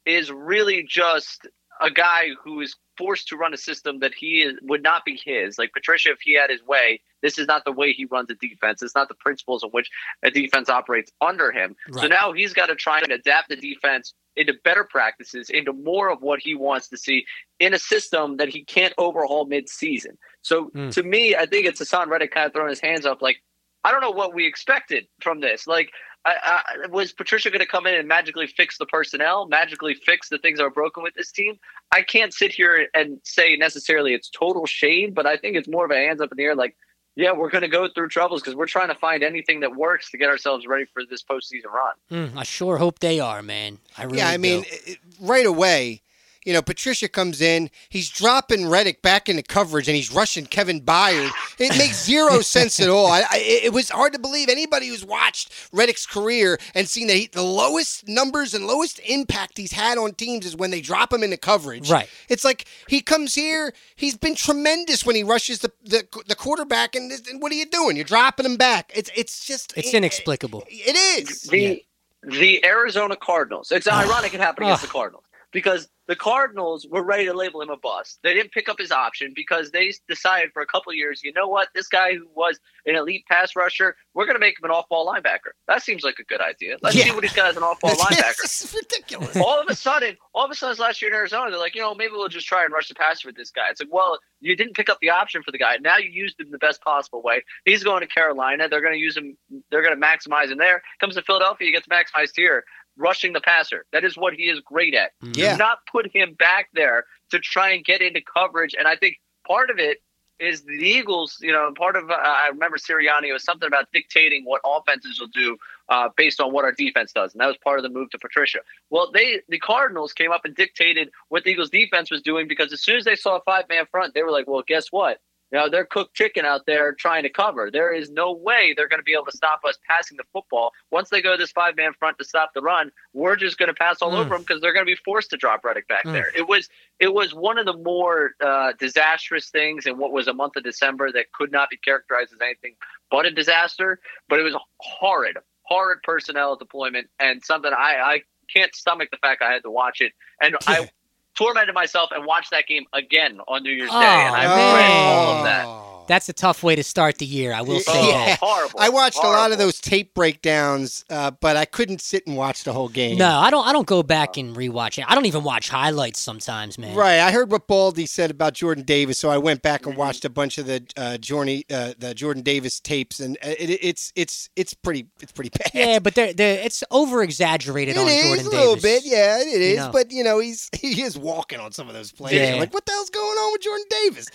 is really just a guy who is forced to run a system that he is, would not be his. Like Patricia, if he had his way, this is not the way he runs a defense. It's not the principles in which a defense operates under him. So now he's got to try and adapt the defense into better practices, into more of what he wants to see in a system that he can't overhaul mid-season. So Mm. to me, I think it's Haason Reddick kind of throwing his hands up, like I don't know what we expected from this. Like, I, I, was Patricia going to come in and magically fix the personnel, magically fix the things that are broken with this team? I can't sit here and say necessarily it's total shade, but I think it's more of a hands up in the air, like yeah, we're going to go through troubles because we're trying to find anything that works to get ourselves ready for this postseason run. Mm, I sure hope they are, man. I really yeah, I mean, do. it- it- right away, you know, Patricia comes in, he's dropping Reddick back into coverage, and he's rushing Kevin Byard. It makes zero sense at all. I, I, it was hard to believe anybody who's watched Reddick's career and seen that he, the lowest numbers and lowest impact he's had on teams is when they drop him into coverage. Right. It's like he comes here, he's been tremendous when he rushes the the, the quarterback, and, and what are you doing? You're dropping him back. It's it's just It's inexplicable. It is. The the Arizona Cardinals. It's ironic it happened against the Cardinals because the Cardinals were ready to label him a bust. They didn't pick up his option because they decided for a couple of years, you know what, this guy who was an elite pass rusher, we're going to make him an off-ball linebacker. That seems like a good idea. Let's Yeah. see what he's got as an off-ball linebacker. This is ridiculous. all of a sudden, all of a sudden, last year in Arizona, they're like, you know, maybe we'll just try and rush the passer with this guy. It's like, well, you didn't pick up the option for the guy. Now you used him the best possible way. He's going to Carolina. They're going to use him. They're going to maximize him there. Comes to Philadelphia, he gets maximized here, rushing the passer. That is what he is great at. Yeah. Do not put him back there to try and get into coverage. And I think part of it is the Eagles, you know, part of, uh, I remember Sirianni, it was something about dictating what offenses will do uh, based on what our defense does. And that was part of the move to Patricia. Well, they, the Cardinals came up and dictated what the Eagles defense was doing because as soon as they saw a five man front, they were like, well, guess what? You know, they're cooked chicken out there trying to cover. There is no way they're going to be able to stop us passing the football. Once they go to this five man front to stop the run, we're just going to pass all Mm. over them because they're going to be forced to drop Reddick back Mm. there. It was it was one of the more uh, disastrous things in what was a month of December that could not be characterized as anything but a disaster. But it was a horrid, horrid personnel deployment and something I, I can't stomach the fact I had to watch it. And I tormented myself and watched that game again on New Year's Oh, Day. And I oh, read all of that. Oh. That's a tough way to start the year. I will say Oh, that. horrible. I watched a lot of those tape breakdowns, uh, but I couldn't sit and watch the whole game. No, I don't. I don't go back and rewatch it. I don't even watch highlights sometimes, man. Right, I heard what Baldy said about Jordan Davis, so I went back and watched a bunch of the uh, Jordan uh, the Jordan Davis tapes, and uh, it, it's it's it's pretty it's pretty bad. Yeah, but they're, they're, it's over exaggerated on is Jordan Davis. a Davis. little bit, yeah, it is. know. But you know, he's he is walking on some of those plays. Yeah. Like, what the hell's going on with Jordan Davis?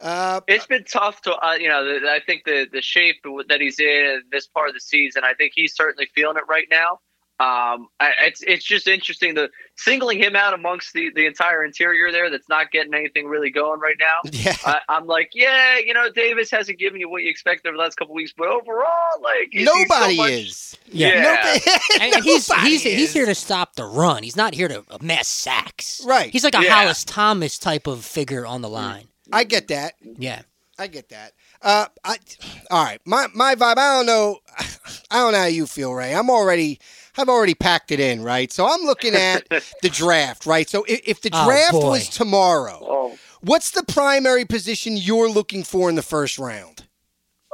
Uh, It's been tough to, uh, you know, the, I think the the shape that he's in this part of the season, I think he's certainly feeling it right now. Um, I, it's it's just interesting the singling him out amongst the, the entire interior there that's not getting anything really going right now. yeah, I, I'm like, yeah, you know, Davis hasn't given you what you expected over the last couple weeks, but overall, like is he so nobody much- is. Yeah. Yeah. Nobody, And, and he's nobody he's he's here to stop the run. He's not here to amass sacks. Right. He's like a Yeah. Hollis Thomas type of figure on the line. I get that. Yeah. I get that. Uh, I, all right. My my vibe. I don't know. I don't know how you feel, Ray. I'm already. I've already packed it in, right? So I'm looking at the draft, right? So if, if the Oh, draft boy. was tomorrow, Oh, what's the primary position you're looking for in the first round?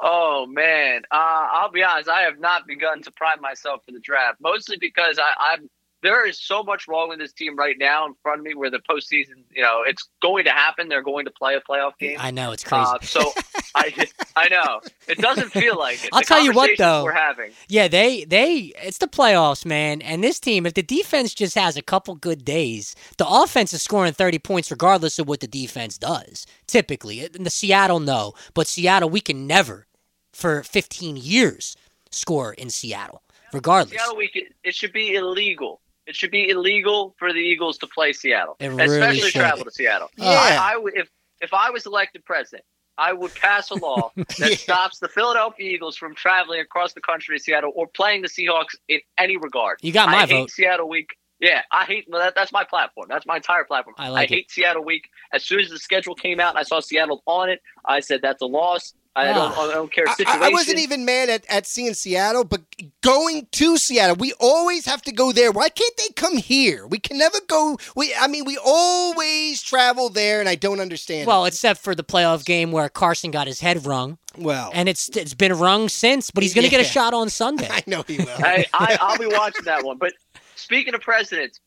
Oh man, uh, I'll be honest. I have not begun to prime myself for the draft, mostly because I, I'm there is so much wrong with this team right now in front of me. Where the postseason, you know, it's going to happen. They're going to play a playoff game. I know it's crazy. Uh, so I, I know it doesn't feel like it. I'll The tell you what, though. we're having. Yeah, they they it's the playoffs, man. And this team, if the defense just has a couple good days, the offense is scoring 30 points regardless of what the defense does. Typically, in the Seattle no, but Seattle we can never for 15 years score in Seattle, regardless. Seattle week, it, it should be illegal. It should be illegal for the Eagles to play Seattle, really especially should. travel to Seattle. Yeah. I, I if if I was elected president, I would pass a law that Yeah. stops the Philadelphia Eagles from traveling across the country to Seattle or playing the Seahawks in any regard. You got my I hate. Seattle week. Yeah, I hate that. That's my platform. That's my entire platform. I like it. hate Seattle week. As soon as the schedule came out and I saw Seattle on it, I said that's a loss. I don't. Ah. I don't care. I, Situation. I wasn't even mad at, at seeing Seattle, but going to Seattle, we always have to go there. Why can't they come here? We can never go. We, I mean, we always travel there, and I don't understand. Well, except for the playoff game where Carson got his head wrung, well, and it's it's been wrung since. But he's going to get a shot on Sunday. I know he will. I, I, I'll be watching that one. But speaking of presidents,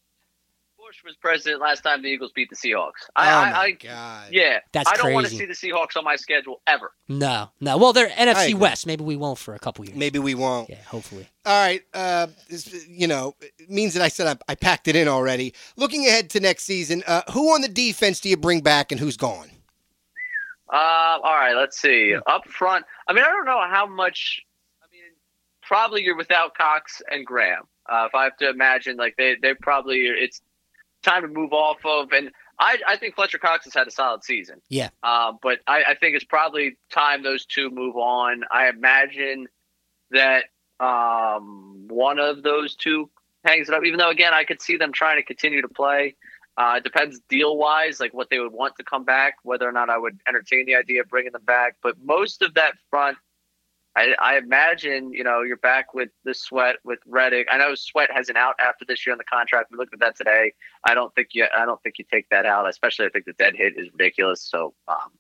Bush was president last time the Eagles beat the Seahawks. Oh I, I, my I god. yeah, That's I don't want to see the Seahawks on my schedule ever. No, no. Well, they're NFC. West. Maybe we won't for a couple years. Maybe we won't. Yeah, hopefully. All right. Uh, this, you know, it means that I said I, I packed it in already. Looking ahead to next season, uh, who on the defense do you bring back and who's gone? Uh, all right, let's see. Up front, I mean, I don't know how much. I mean, probably you're without Cox and Graham. Uh, if I have to imagine, like they, they probably it's time to move off of. And I, I think Fletcher Cox has had a solid season. Yeah. Uh, but I, I think it's probably time those two move on. I imagine that um, one of those two hangs it up. Even though, again, I could see them trying to continue to play. Uh, it depends deal wise, like what they would want to come back, whether or not I would entertain the idea of bringing them back. But most of that front, I, I imagine, you know, you're back with the sweat with Reddick. I know Sweat has an out after this year on the contract. We looked at that today. I don't think you, I don't think you take that out. Especially, I think the dead hit is ridiculous. So, um,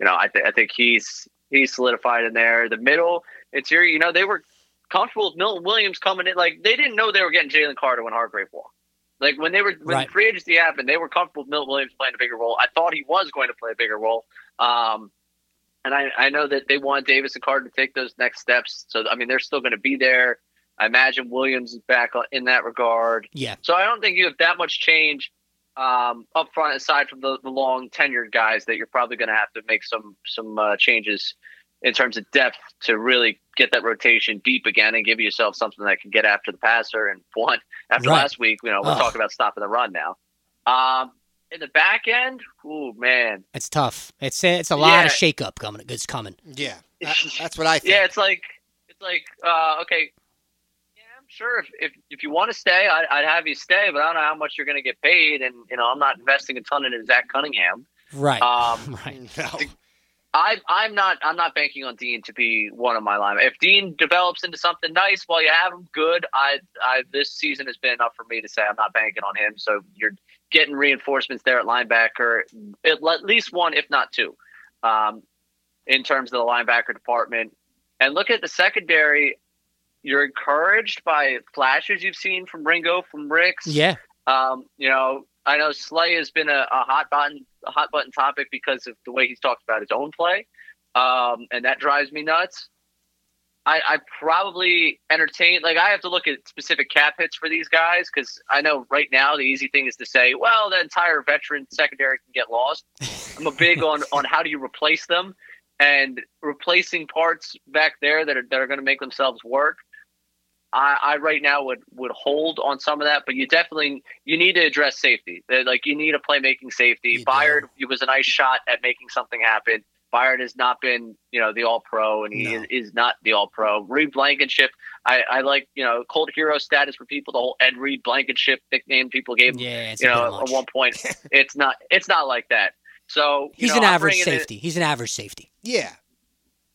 you know, I, th- I think he's he's solidified in there. The middle interior, you know, they were comfortable with Milton Williams coming in. Like they didn't know they were getting Jalen Carter when Hargrave walked. Like when they were when Right. free agency happened, they were comfortable with Milton Williams playing a bigger role. I thought he was going to play a bigger role. Um, and I, I know that they want Davis and Carter to take those next steps. So I mean, they're still going to be there. I imagine Williams is back in that regard. Yeah. So I don't think you have that much change um, up front, aside from the, the long tenured guys that you're probably going to have to make some some uh, changes in terms of depth to really get that rotation deep again and give yourself something that can get after the passer. And one after Right. last week, you know, we're talking about stopping the run now. Um, in the back end, oh man, It's tough. It's it's a lot of shakeup coming. It's coming. Yeah, that- that's what I think. yeah, it's like it's like uh, okay. Yeah, I'm sure if, if, if you want to stay, I'd, I'd have you stay, but I don't know how much you're going to get paid, and you know I'm not investing a ton into Zach Cunningham. Right. Um, right. No. I I'm not I'm not banking on Dean to be one of my line. If Dean develops into something nice while you have him, good. I I this season has been enough for me to say I'm not banking on him. So you're getting reinforcements there at linebacker, at at least one, if not two, um, in terms of the linebacker department. And look at the secondary. You're encouraged by flashes you've seen from Ringo, from Ricks. Yeah. Um, you know, I know Slay has been a, a hot button a hot button topic because of the way he's talked about his own play, um, and that drives me nuts. I, I probably entertain like I have to look at specific cap hits for these guys because I know right now the easy thing is to say, well, the entire veteran secondary can get lost. I'm a big on on how do you replace them and replacing parts back there that are that are going to make themselves work. I, I right now would would hold on some of that, but you definitely you need to address safety. Like you need a playmaking safety. You do. Byard it was a nice shot at making something happen. Byard has not been, you know, the All Pro, and he No. is, is not the All Pro. Reed Blankenship, I, I like, you know, cult hero status for people. The whole Ed Reed Blankenship nickname people gave him, Yeah. It's you know, much. at one point. it's not, it's not like that. So you He's know, an I'm average bringing in- safety. He's an average safety. Yeah,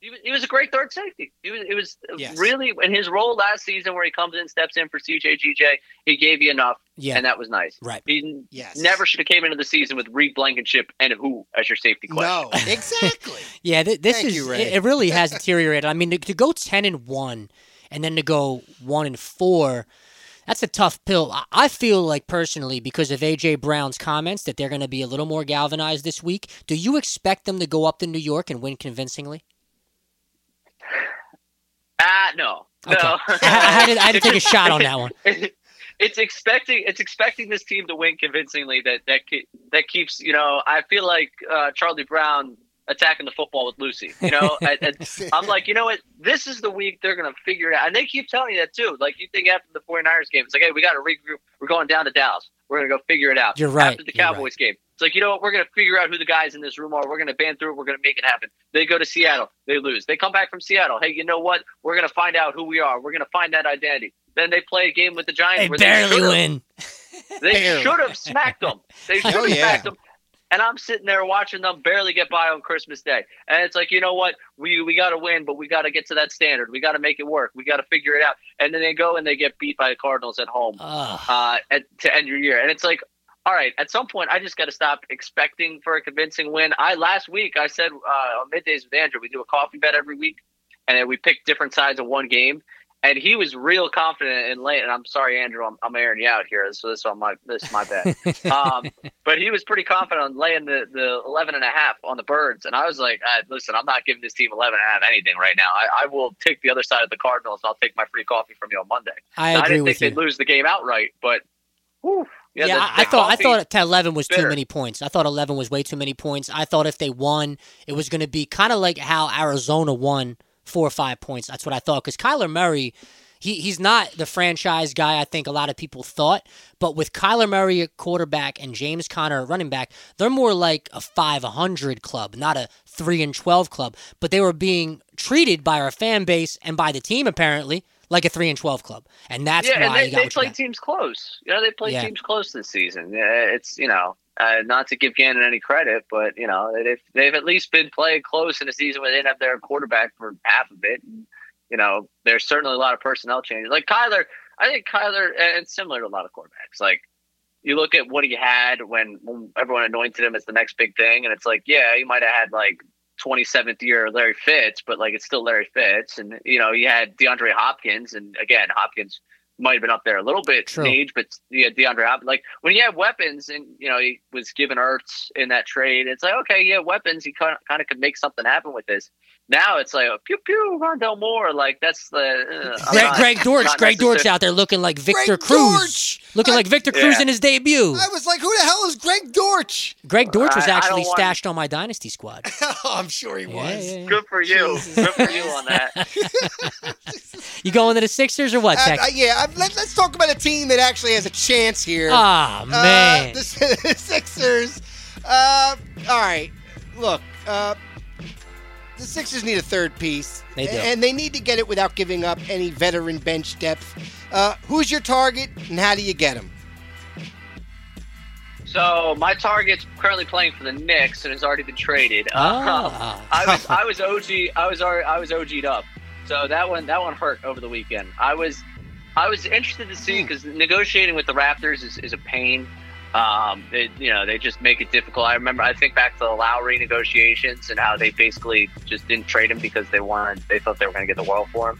he was, he was a great third safety. He was, it was Yes. really in his role last season where he comes in, steps in for CJGJ. He gave you enough, Yeah. and that was nice. Right. He Yes. never should have came into the season with Reed Blankenship and who as your safety question. no, exactly. Yeah, th- this Thank is you, Ray. it, it really has deteriorated. I mean, to, to go ten and one, and then to go one and four, that's a tough pill. I, I feel like personally, because of AJ Brown's comments, that they're going to be a little more galvanized this week. Do you expect them to go up to New York and win convincingly? Ah, no, Okay. no. I, had to, I had to take a shot on that one. it's expecting it's expecting this team to win convincingly. That that ke- that keeps you know. I feel like uh, Charlie Brown attacking the football with Lucy. You know, I, I'm like, you know what? This is the week they're going to figure it out. And they keep telling you that too. Like, you think after the 49ers game, it's like, hey, we got to regroup. We're going down to Dallas. We're going to go figure it out. You're right. After the Cowboys game, it's like, you know what? We're going to figure out who the guys in this room are. We're going to band through it. We're going to make it happen. They go to Seattle. They lose. They come back from Seattle. Hey, you know what? We're going to find out who we are. We're going to find that identity. Then they play a game with the Giants They where barely they win. They should have smacked them. They should Oh, have yeah. smacked them. And I'm sitting there watching them barely get by on Christmas Day. And it's like, you know what? We we got to win, but we got to get to that standard. We got to make it work. We got to figure it out. And then they go and they get beat by the Cardinals at home uh, at, to end your year. And it's like, all right, at some point, I just got to stop expecting for a convincing win. I last week I said uh, on middays with Andrew, we do a coffee bet every week, and then we pick different sides of one game. and he was real confident in late. And I'm sorry, Andrew, I'm, I'm airing you out here, so this is on my this is my bad. um, but he was pretty confident on laying the the 11 and a half on the birds, and I was like, uh, listen, I'm not giving this team 11 and a half anything right now. I, I will take the other side of the Cardinals. and I'll take my free coffee from you on Monday. I Now, I didn't think you. thait lose the game outright, but. whew, Yeah, the- I, I thought I thought at 11 was too many points. I thought 11 was way too many points. I thought if they won, it was going to be kind of like how Arizona won four or five points. That's what I thought because Kyler Murray, he he's not the franchise guy I think a lot of people thought. But with Kyler Murray at quarterback and James Conner at running back, they're more like a 500 club, not a three and 12 club. But they were being treated by our fan base and by the team apparently like a three and 12 club, and that's yeah, and why they, got they you play teams close. You know, they play Yeah. teams close this season. It's you know, uh, not to give Gannon any credit, but you know, they've they've at least been playing close in a season where they didn't have their quarterback for half of it. And, you know, there's certainly a lot of personnel changes. Like Kyler, I think Kyler, and similar to a lot of quarterbacks. Like you look at what he had when, when everyone anointed him as the next big thing, and it's like, yeah, he might have had like 27th year Larry Fitz, but like it's still Larry Fitz. And, you know, he had DeAndre Hopkins. And again, Hopkins might have been up there a little bit True. in age, but yeah, DeAndre Hopkins, like when he had weapons and, you know, he was given Ertz in that trade, it's like, okay, yeah, weapons. He kind of, kind of could make something happen with this. Now it's like, pew, pew, Rondale Moore. Like that's the. Uh, Greg, not- Greg Dortch, Greg Dortch out there looking like Victor Greg Cruz, Dortch! looking I- like Victor Cruz in his debut. I was like, who the hell is Greg Dortch? Greg Dortch was I- I don't actually want- stashed on my dynasty squad. oh, I'm sure he Yeah, was. yeah, yeah. Good for you. Jesus. Good for you on that. You going to the Sixers or what, Uh, Tek? uh, yeah, uh, let, us talk about a team that actually has a chance here. Ah Uh, man, the, the Sixers. Uh, all right, look. Uh, the Sixers need a third piece, They do. and they need to get it without giving up any veteran bench depth. Uh, who's your target, and how do you get him? So my target's currently playing for the Knicks and has already been traded. Ah. Um, I was I was OG I was already, I was OG'd up. So that one that one hurt over the weekend. I was I was interested to see because negotiating with the Raptors is, is a pain. Um, they, you know they just make it difficult. I remember I think back to the Lowry negotiations and how they basically just didn't trade him because they wanted they thought they were going to get the world for him.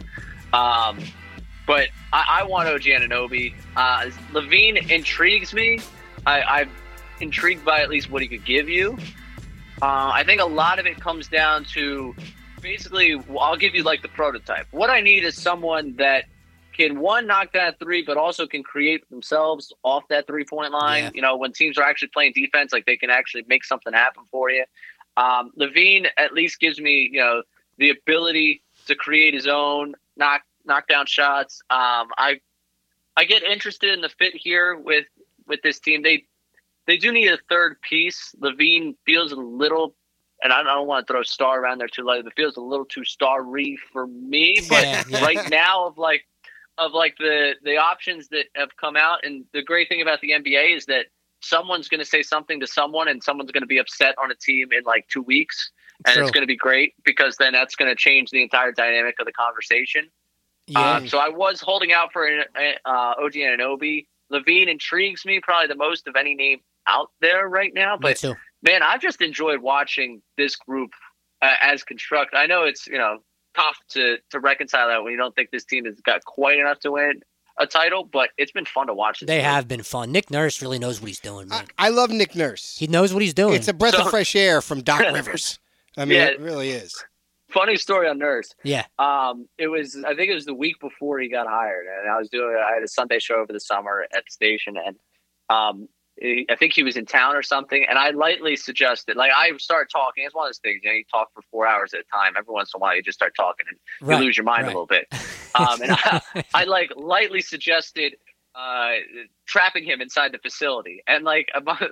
Um, but I, I want OG Anunoby. Uh, LaVine intrigues me. I, I'm intrigued by at least what he could give you. Uh, I think a lot of it comes down to basically, I'll give you like the prototype. What I need is someone that can one knock down a three, but also can create themselves off that three point line. Yeah. You know, when teams are actually playing defense, like they can actually make something happen for you. Um, LaVine at least gives me, you know, the ability to create his own knock knock down shots. Um, I I get interested in the fit here with with this team. They they do need a third piece. LaVine feels a little, and I don't want to throw star around there too lightly, but feels a little too starry for me. But Yeah, yeah. right now, of like of like the the options that have come out, and the great thing about the NBA is that someone's going to say something to someone, and someone's going to be upset on a team in like two weeks, and True. it's going to be great because then that's going to change the entire dynamic of the conversation. yeah, Um, so I was holding out for an, uh, OG Anunoby. LaVine intrigues me probably the most of any name out there right now. But man, I've just enjoyed watching this group uh, as construct. I know it's you know tough to to reconcile that when you don't think this team has got quite enough to win a title, but it's been fun to watch. This They group. have been fun. Nick Nurse really knows what he's doing, I, man. I love Nick Nurse. He knows what he's doing. It's a breath of fresh air from Doc Rivers. I mean, Yeah. it really is. funny story on Nurse. yeah, Um, it was I think it was the week before he got hired, and I was doing I had a Sunday show over the summer at the station, and um, he- I think he was in town or something, and I lightly suggested like I started talking. It's one of those things, you know, you talk for four hours at a time. Every once in a while, you just start talking and right. you lose your mind right. a little bit. Um, and I, I like lightly suggested uh, trapping him inside the facility, and like about,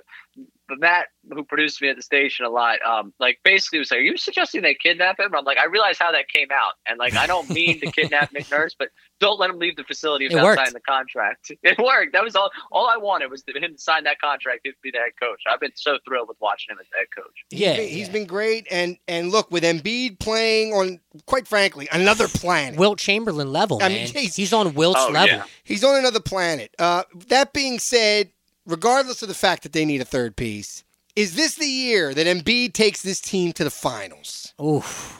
Matt, who produced me at the station a lot, um, like basically was like, "Are you suggesting they kidnap him?" I'm like, I realize how that came out, and like I don't mean to kidnap Nick Nurse, but don't let him leave the facility It without worked. signing the contract. It worked. That was all. All I wanted was to him to sign that contract to be the head coach. I've been so thrilled with watching him as the head coach. Yeah, He's- he's yeah. been great, and and look with Embiid playing on, quite frankly, another planet. Wilt Chamberlain level, I man. mean, he's- he's on Wilt's Oh, level. yeah. He's on another planet. Uh, that being said, regardless of the fact that they need a third piece, is this the year that Embiid takes this team to the finals? Oof.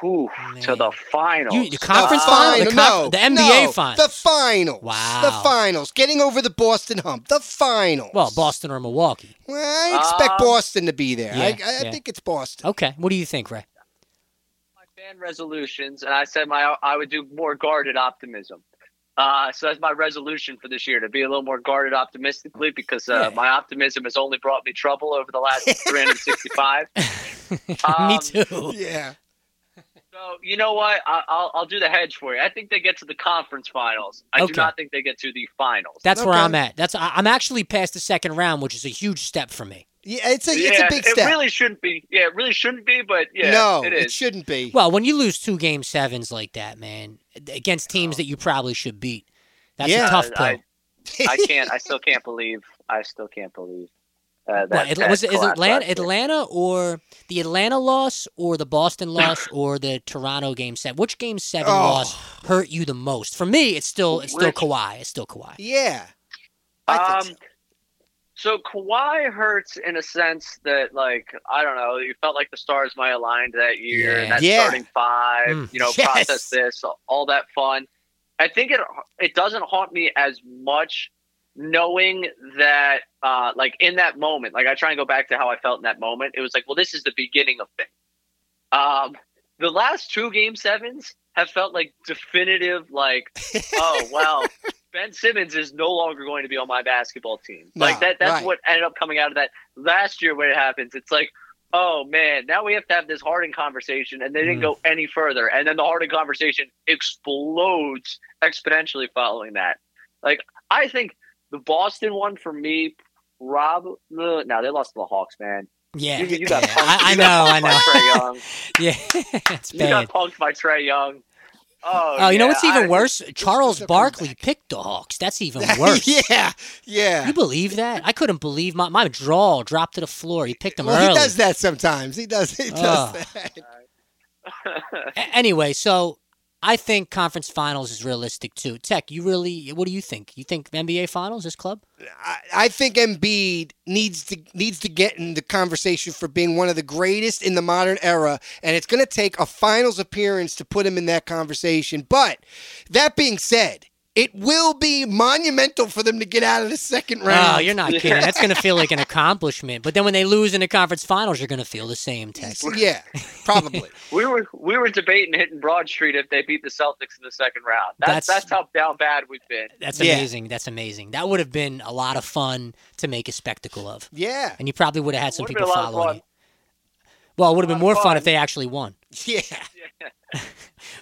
Whew, to the finals. You, the conference the final, the, final, conf- the NBA no, final. The finals. Wow. The finals. Getting over the Boston hump. The finals. well, Boston or Milwaukee. Well, I expect Um, Boston to be there. I, yeah, I, I yeah. think it's Boston. Okay, what do you think, Ray? my fan resolutions, and I said my I would do more guarded optimism. Uh, so that's my resolution for this year to be a little more guarded optimistically because uh, Yeah. my optimism has only brought me trouble over the last 365. Me Um, too. Yeah. So you know what? I, I'll I'll do the hedge for you. I think they get to the conference finals. I Okay. do not think they get to the finals. That's where I'm at. That's I- I'm actually past the second round, which is a huge step for me. Yeah, it's a it's a big step. it really shouldn't be. Yeah, it really shouldn't be. But yeah, no, it is. shouldn't be. Well, when you lose two game sevens like that, man, against teams that you probably should beat, that's Yeah. a tough Uh, I- pill. I can't. I still can't believe. I still can't believe. Uh, that, What, that was it is Atlanta. Atlanta or the Atlanta loss or the Boston loss or the Toronto game seven? Which game seven Oh. loss hurt you the most? For me, it's still it's still Which- Kawhi. It's still Kawhi. yeah. I Um, think so. So Kawhi hurts in a sense that, like, I don't know, you felt like the stars might aligned that year, Yeah. and that Yeah. starting five, Mm. you know, Yes. process this, all that fun. I think it it doesn't haunt me as much knowing that, uh, like, in that moment, like, I try and go back to how I felt in that moment. It was like, well, this is the beginning of things. Um, the last two game sevens have felt like definitive, like, oh well, Ben Simmons is no longer going to be on my basketball team. No, like that. That's right. what ended up coming out of that last year when it happens. It's like, oh man, now we have to have this Harden conversation, and they didn't Mm. go any further. And then the Harden conversation explodes exponentially following that. Like I think the Boston one for me, Rob. No, they lost to the Hawks, man. Yeah, You, you got yeah. punked. I, I know, I know. Trae Young. yeah, it's You bad. got punked by Trae Young. Oh, Oh, you know what's even I- worse? Charles a Barkley comeback. picked the Hawks. That's even worse. yeah. Yeah. You believe that? I couldn't believe my my jaw dropped to the floor. He picked him Well, early. he does that sometimes. He does. He does Oh. that. Anyway, so I think conference finals is realistic too. Tek, you really? What do you think? You think NBA finals this club? I, I think Embiid needs to needs to get in the conversation for being one of the greatest in the modern era, and it's going to take a finals appearance to put him in that conversation. But that being said, it will be monumental for them to get out of the second oh, round. Oh, you're not kidding. That's going to feel like an accomplishment. But then when they lose in the conference finals, you're going to feel the same, Tek. yeah, probably. We were we were debating hitting Broad Street if they beat the Celtics in the second round. That's That's- that's, how down bad we've been. That's Yeah. amazing. That's amazing. That would have been a lot of fun to make a spectacle of. Yeah, And you probably would have had some people been a lot of following you. Well, it would have been more fun fun. if they actually won. yeah.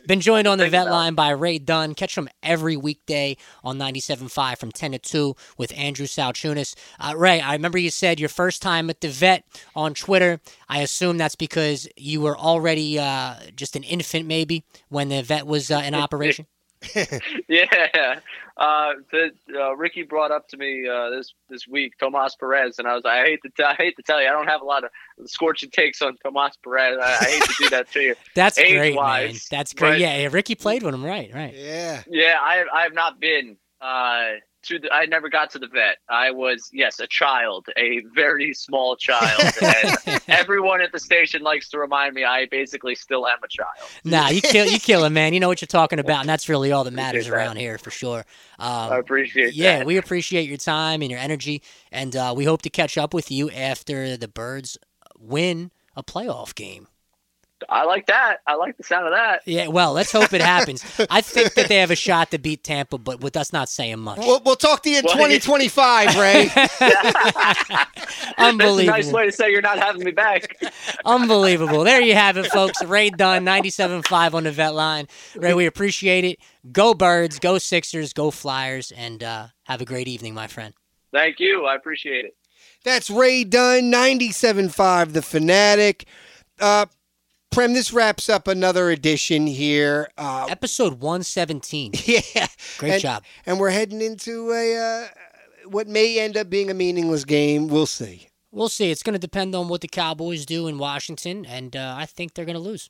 Been joined on the vet line by Ray Dunne. Catch him every weekday on 97.5 from 10 to 2 with Andrew Salchunas. Uh, Ray, I remember you said your first time at the vet on Twitter. I assume that's because you were already uh, just an infant, maybe, when the vet was uh, in operation. Yeah. Uh, the, uh, Ricky brought up to me uh, this this week Tomas Perez, and I was like, I hate to tell, I hate to tell you, I don't have a lot of scorching takes on Tomas Perez. I, I hate to do that to you. That's great, man. That's great. but- Yeah, yeah, Ricky played with him, right? Right. Yeah. Yeah, I I have not been uh, to the. I never got to the vet. I was yes a child, a very small child. And everyone at the station likes to remind me I basically still am a child. Nah, you kill you kill him, man. You know what you're talking about, and that's really all that matters that. around here for sure. Um, I appreciate yeah, that. we appreciate your time and your energy, and uh, we hope to catch up with you after the Birds win a playoff game. I like that. I like the sound of that. Yeah, well, let's hope it happens. I think that they have a shot to beat Tampa, but with us not saying much. We'll, we'll talk to you in Well, 2025, Ray. That's a Unbelievable. nice way to say you're not having me back. Unbelievable. There you have it, folks. Ray Dunne, 97.5 on the vet line. Ray, we appreciate it. Go Birds, go Sixers, go Flyers, and uh, have a great evening, my friend. Thank you. I appreciate it. That's Ray Dunne, 97.5, The Fanatic. Uh, Prem, this wraps up another edition here. Uh, Episode 117. yeah. Great and, job. And we're heading into a uh, what may end up being a meaningless game. We'll see. We'll see. It's going to depend on what the Cowboys do in Washington, and uh, I think they're going to lose.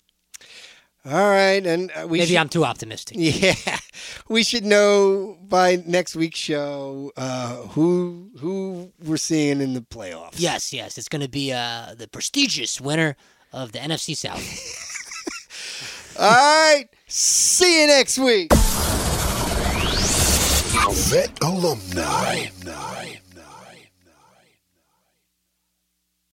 All right, and uh, we Maybe should, I'm too optimistic. Yeah, we should know by next week's show uh, who who we're seeing in the playoffs. Yes, yes. It's going to be uh, the prestigious winner of the NFC South. All right. See you next week. Vet alumni.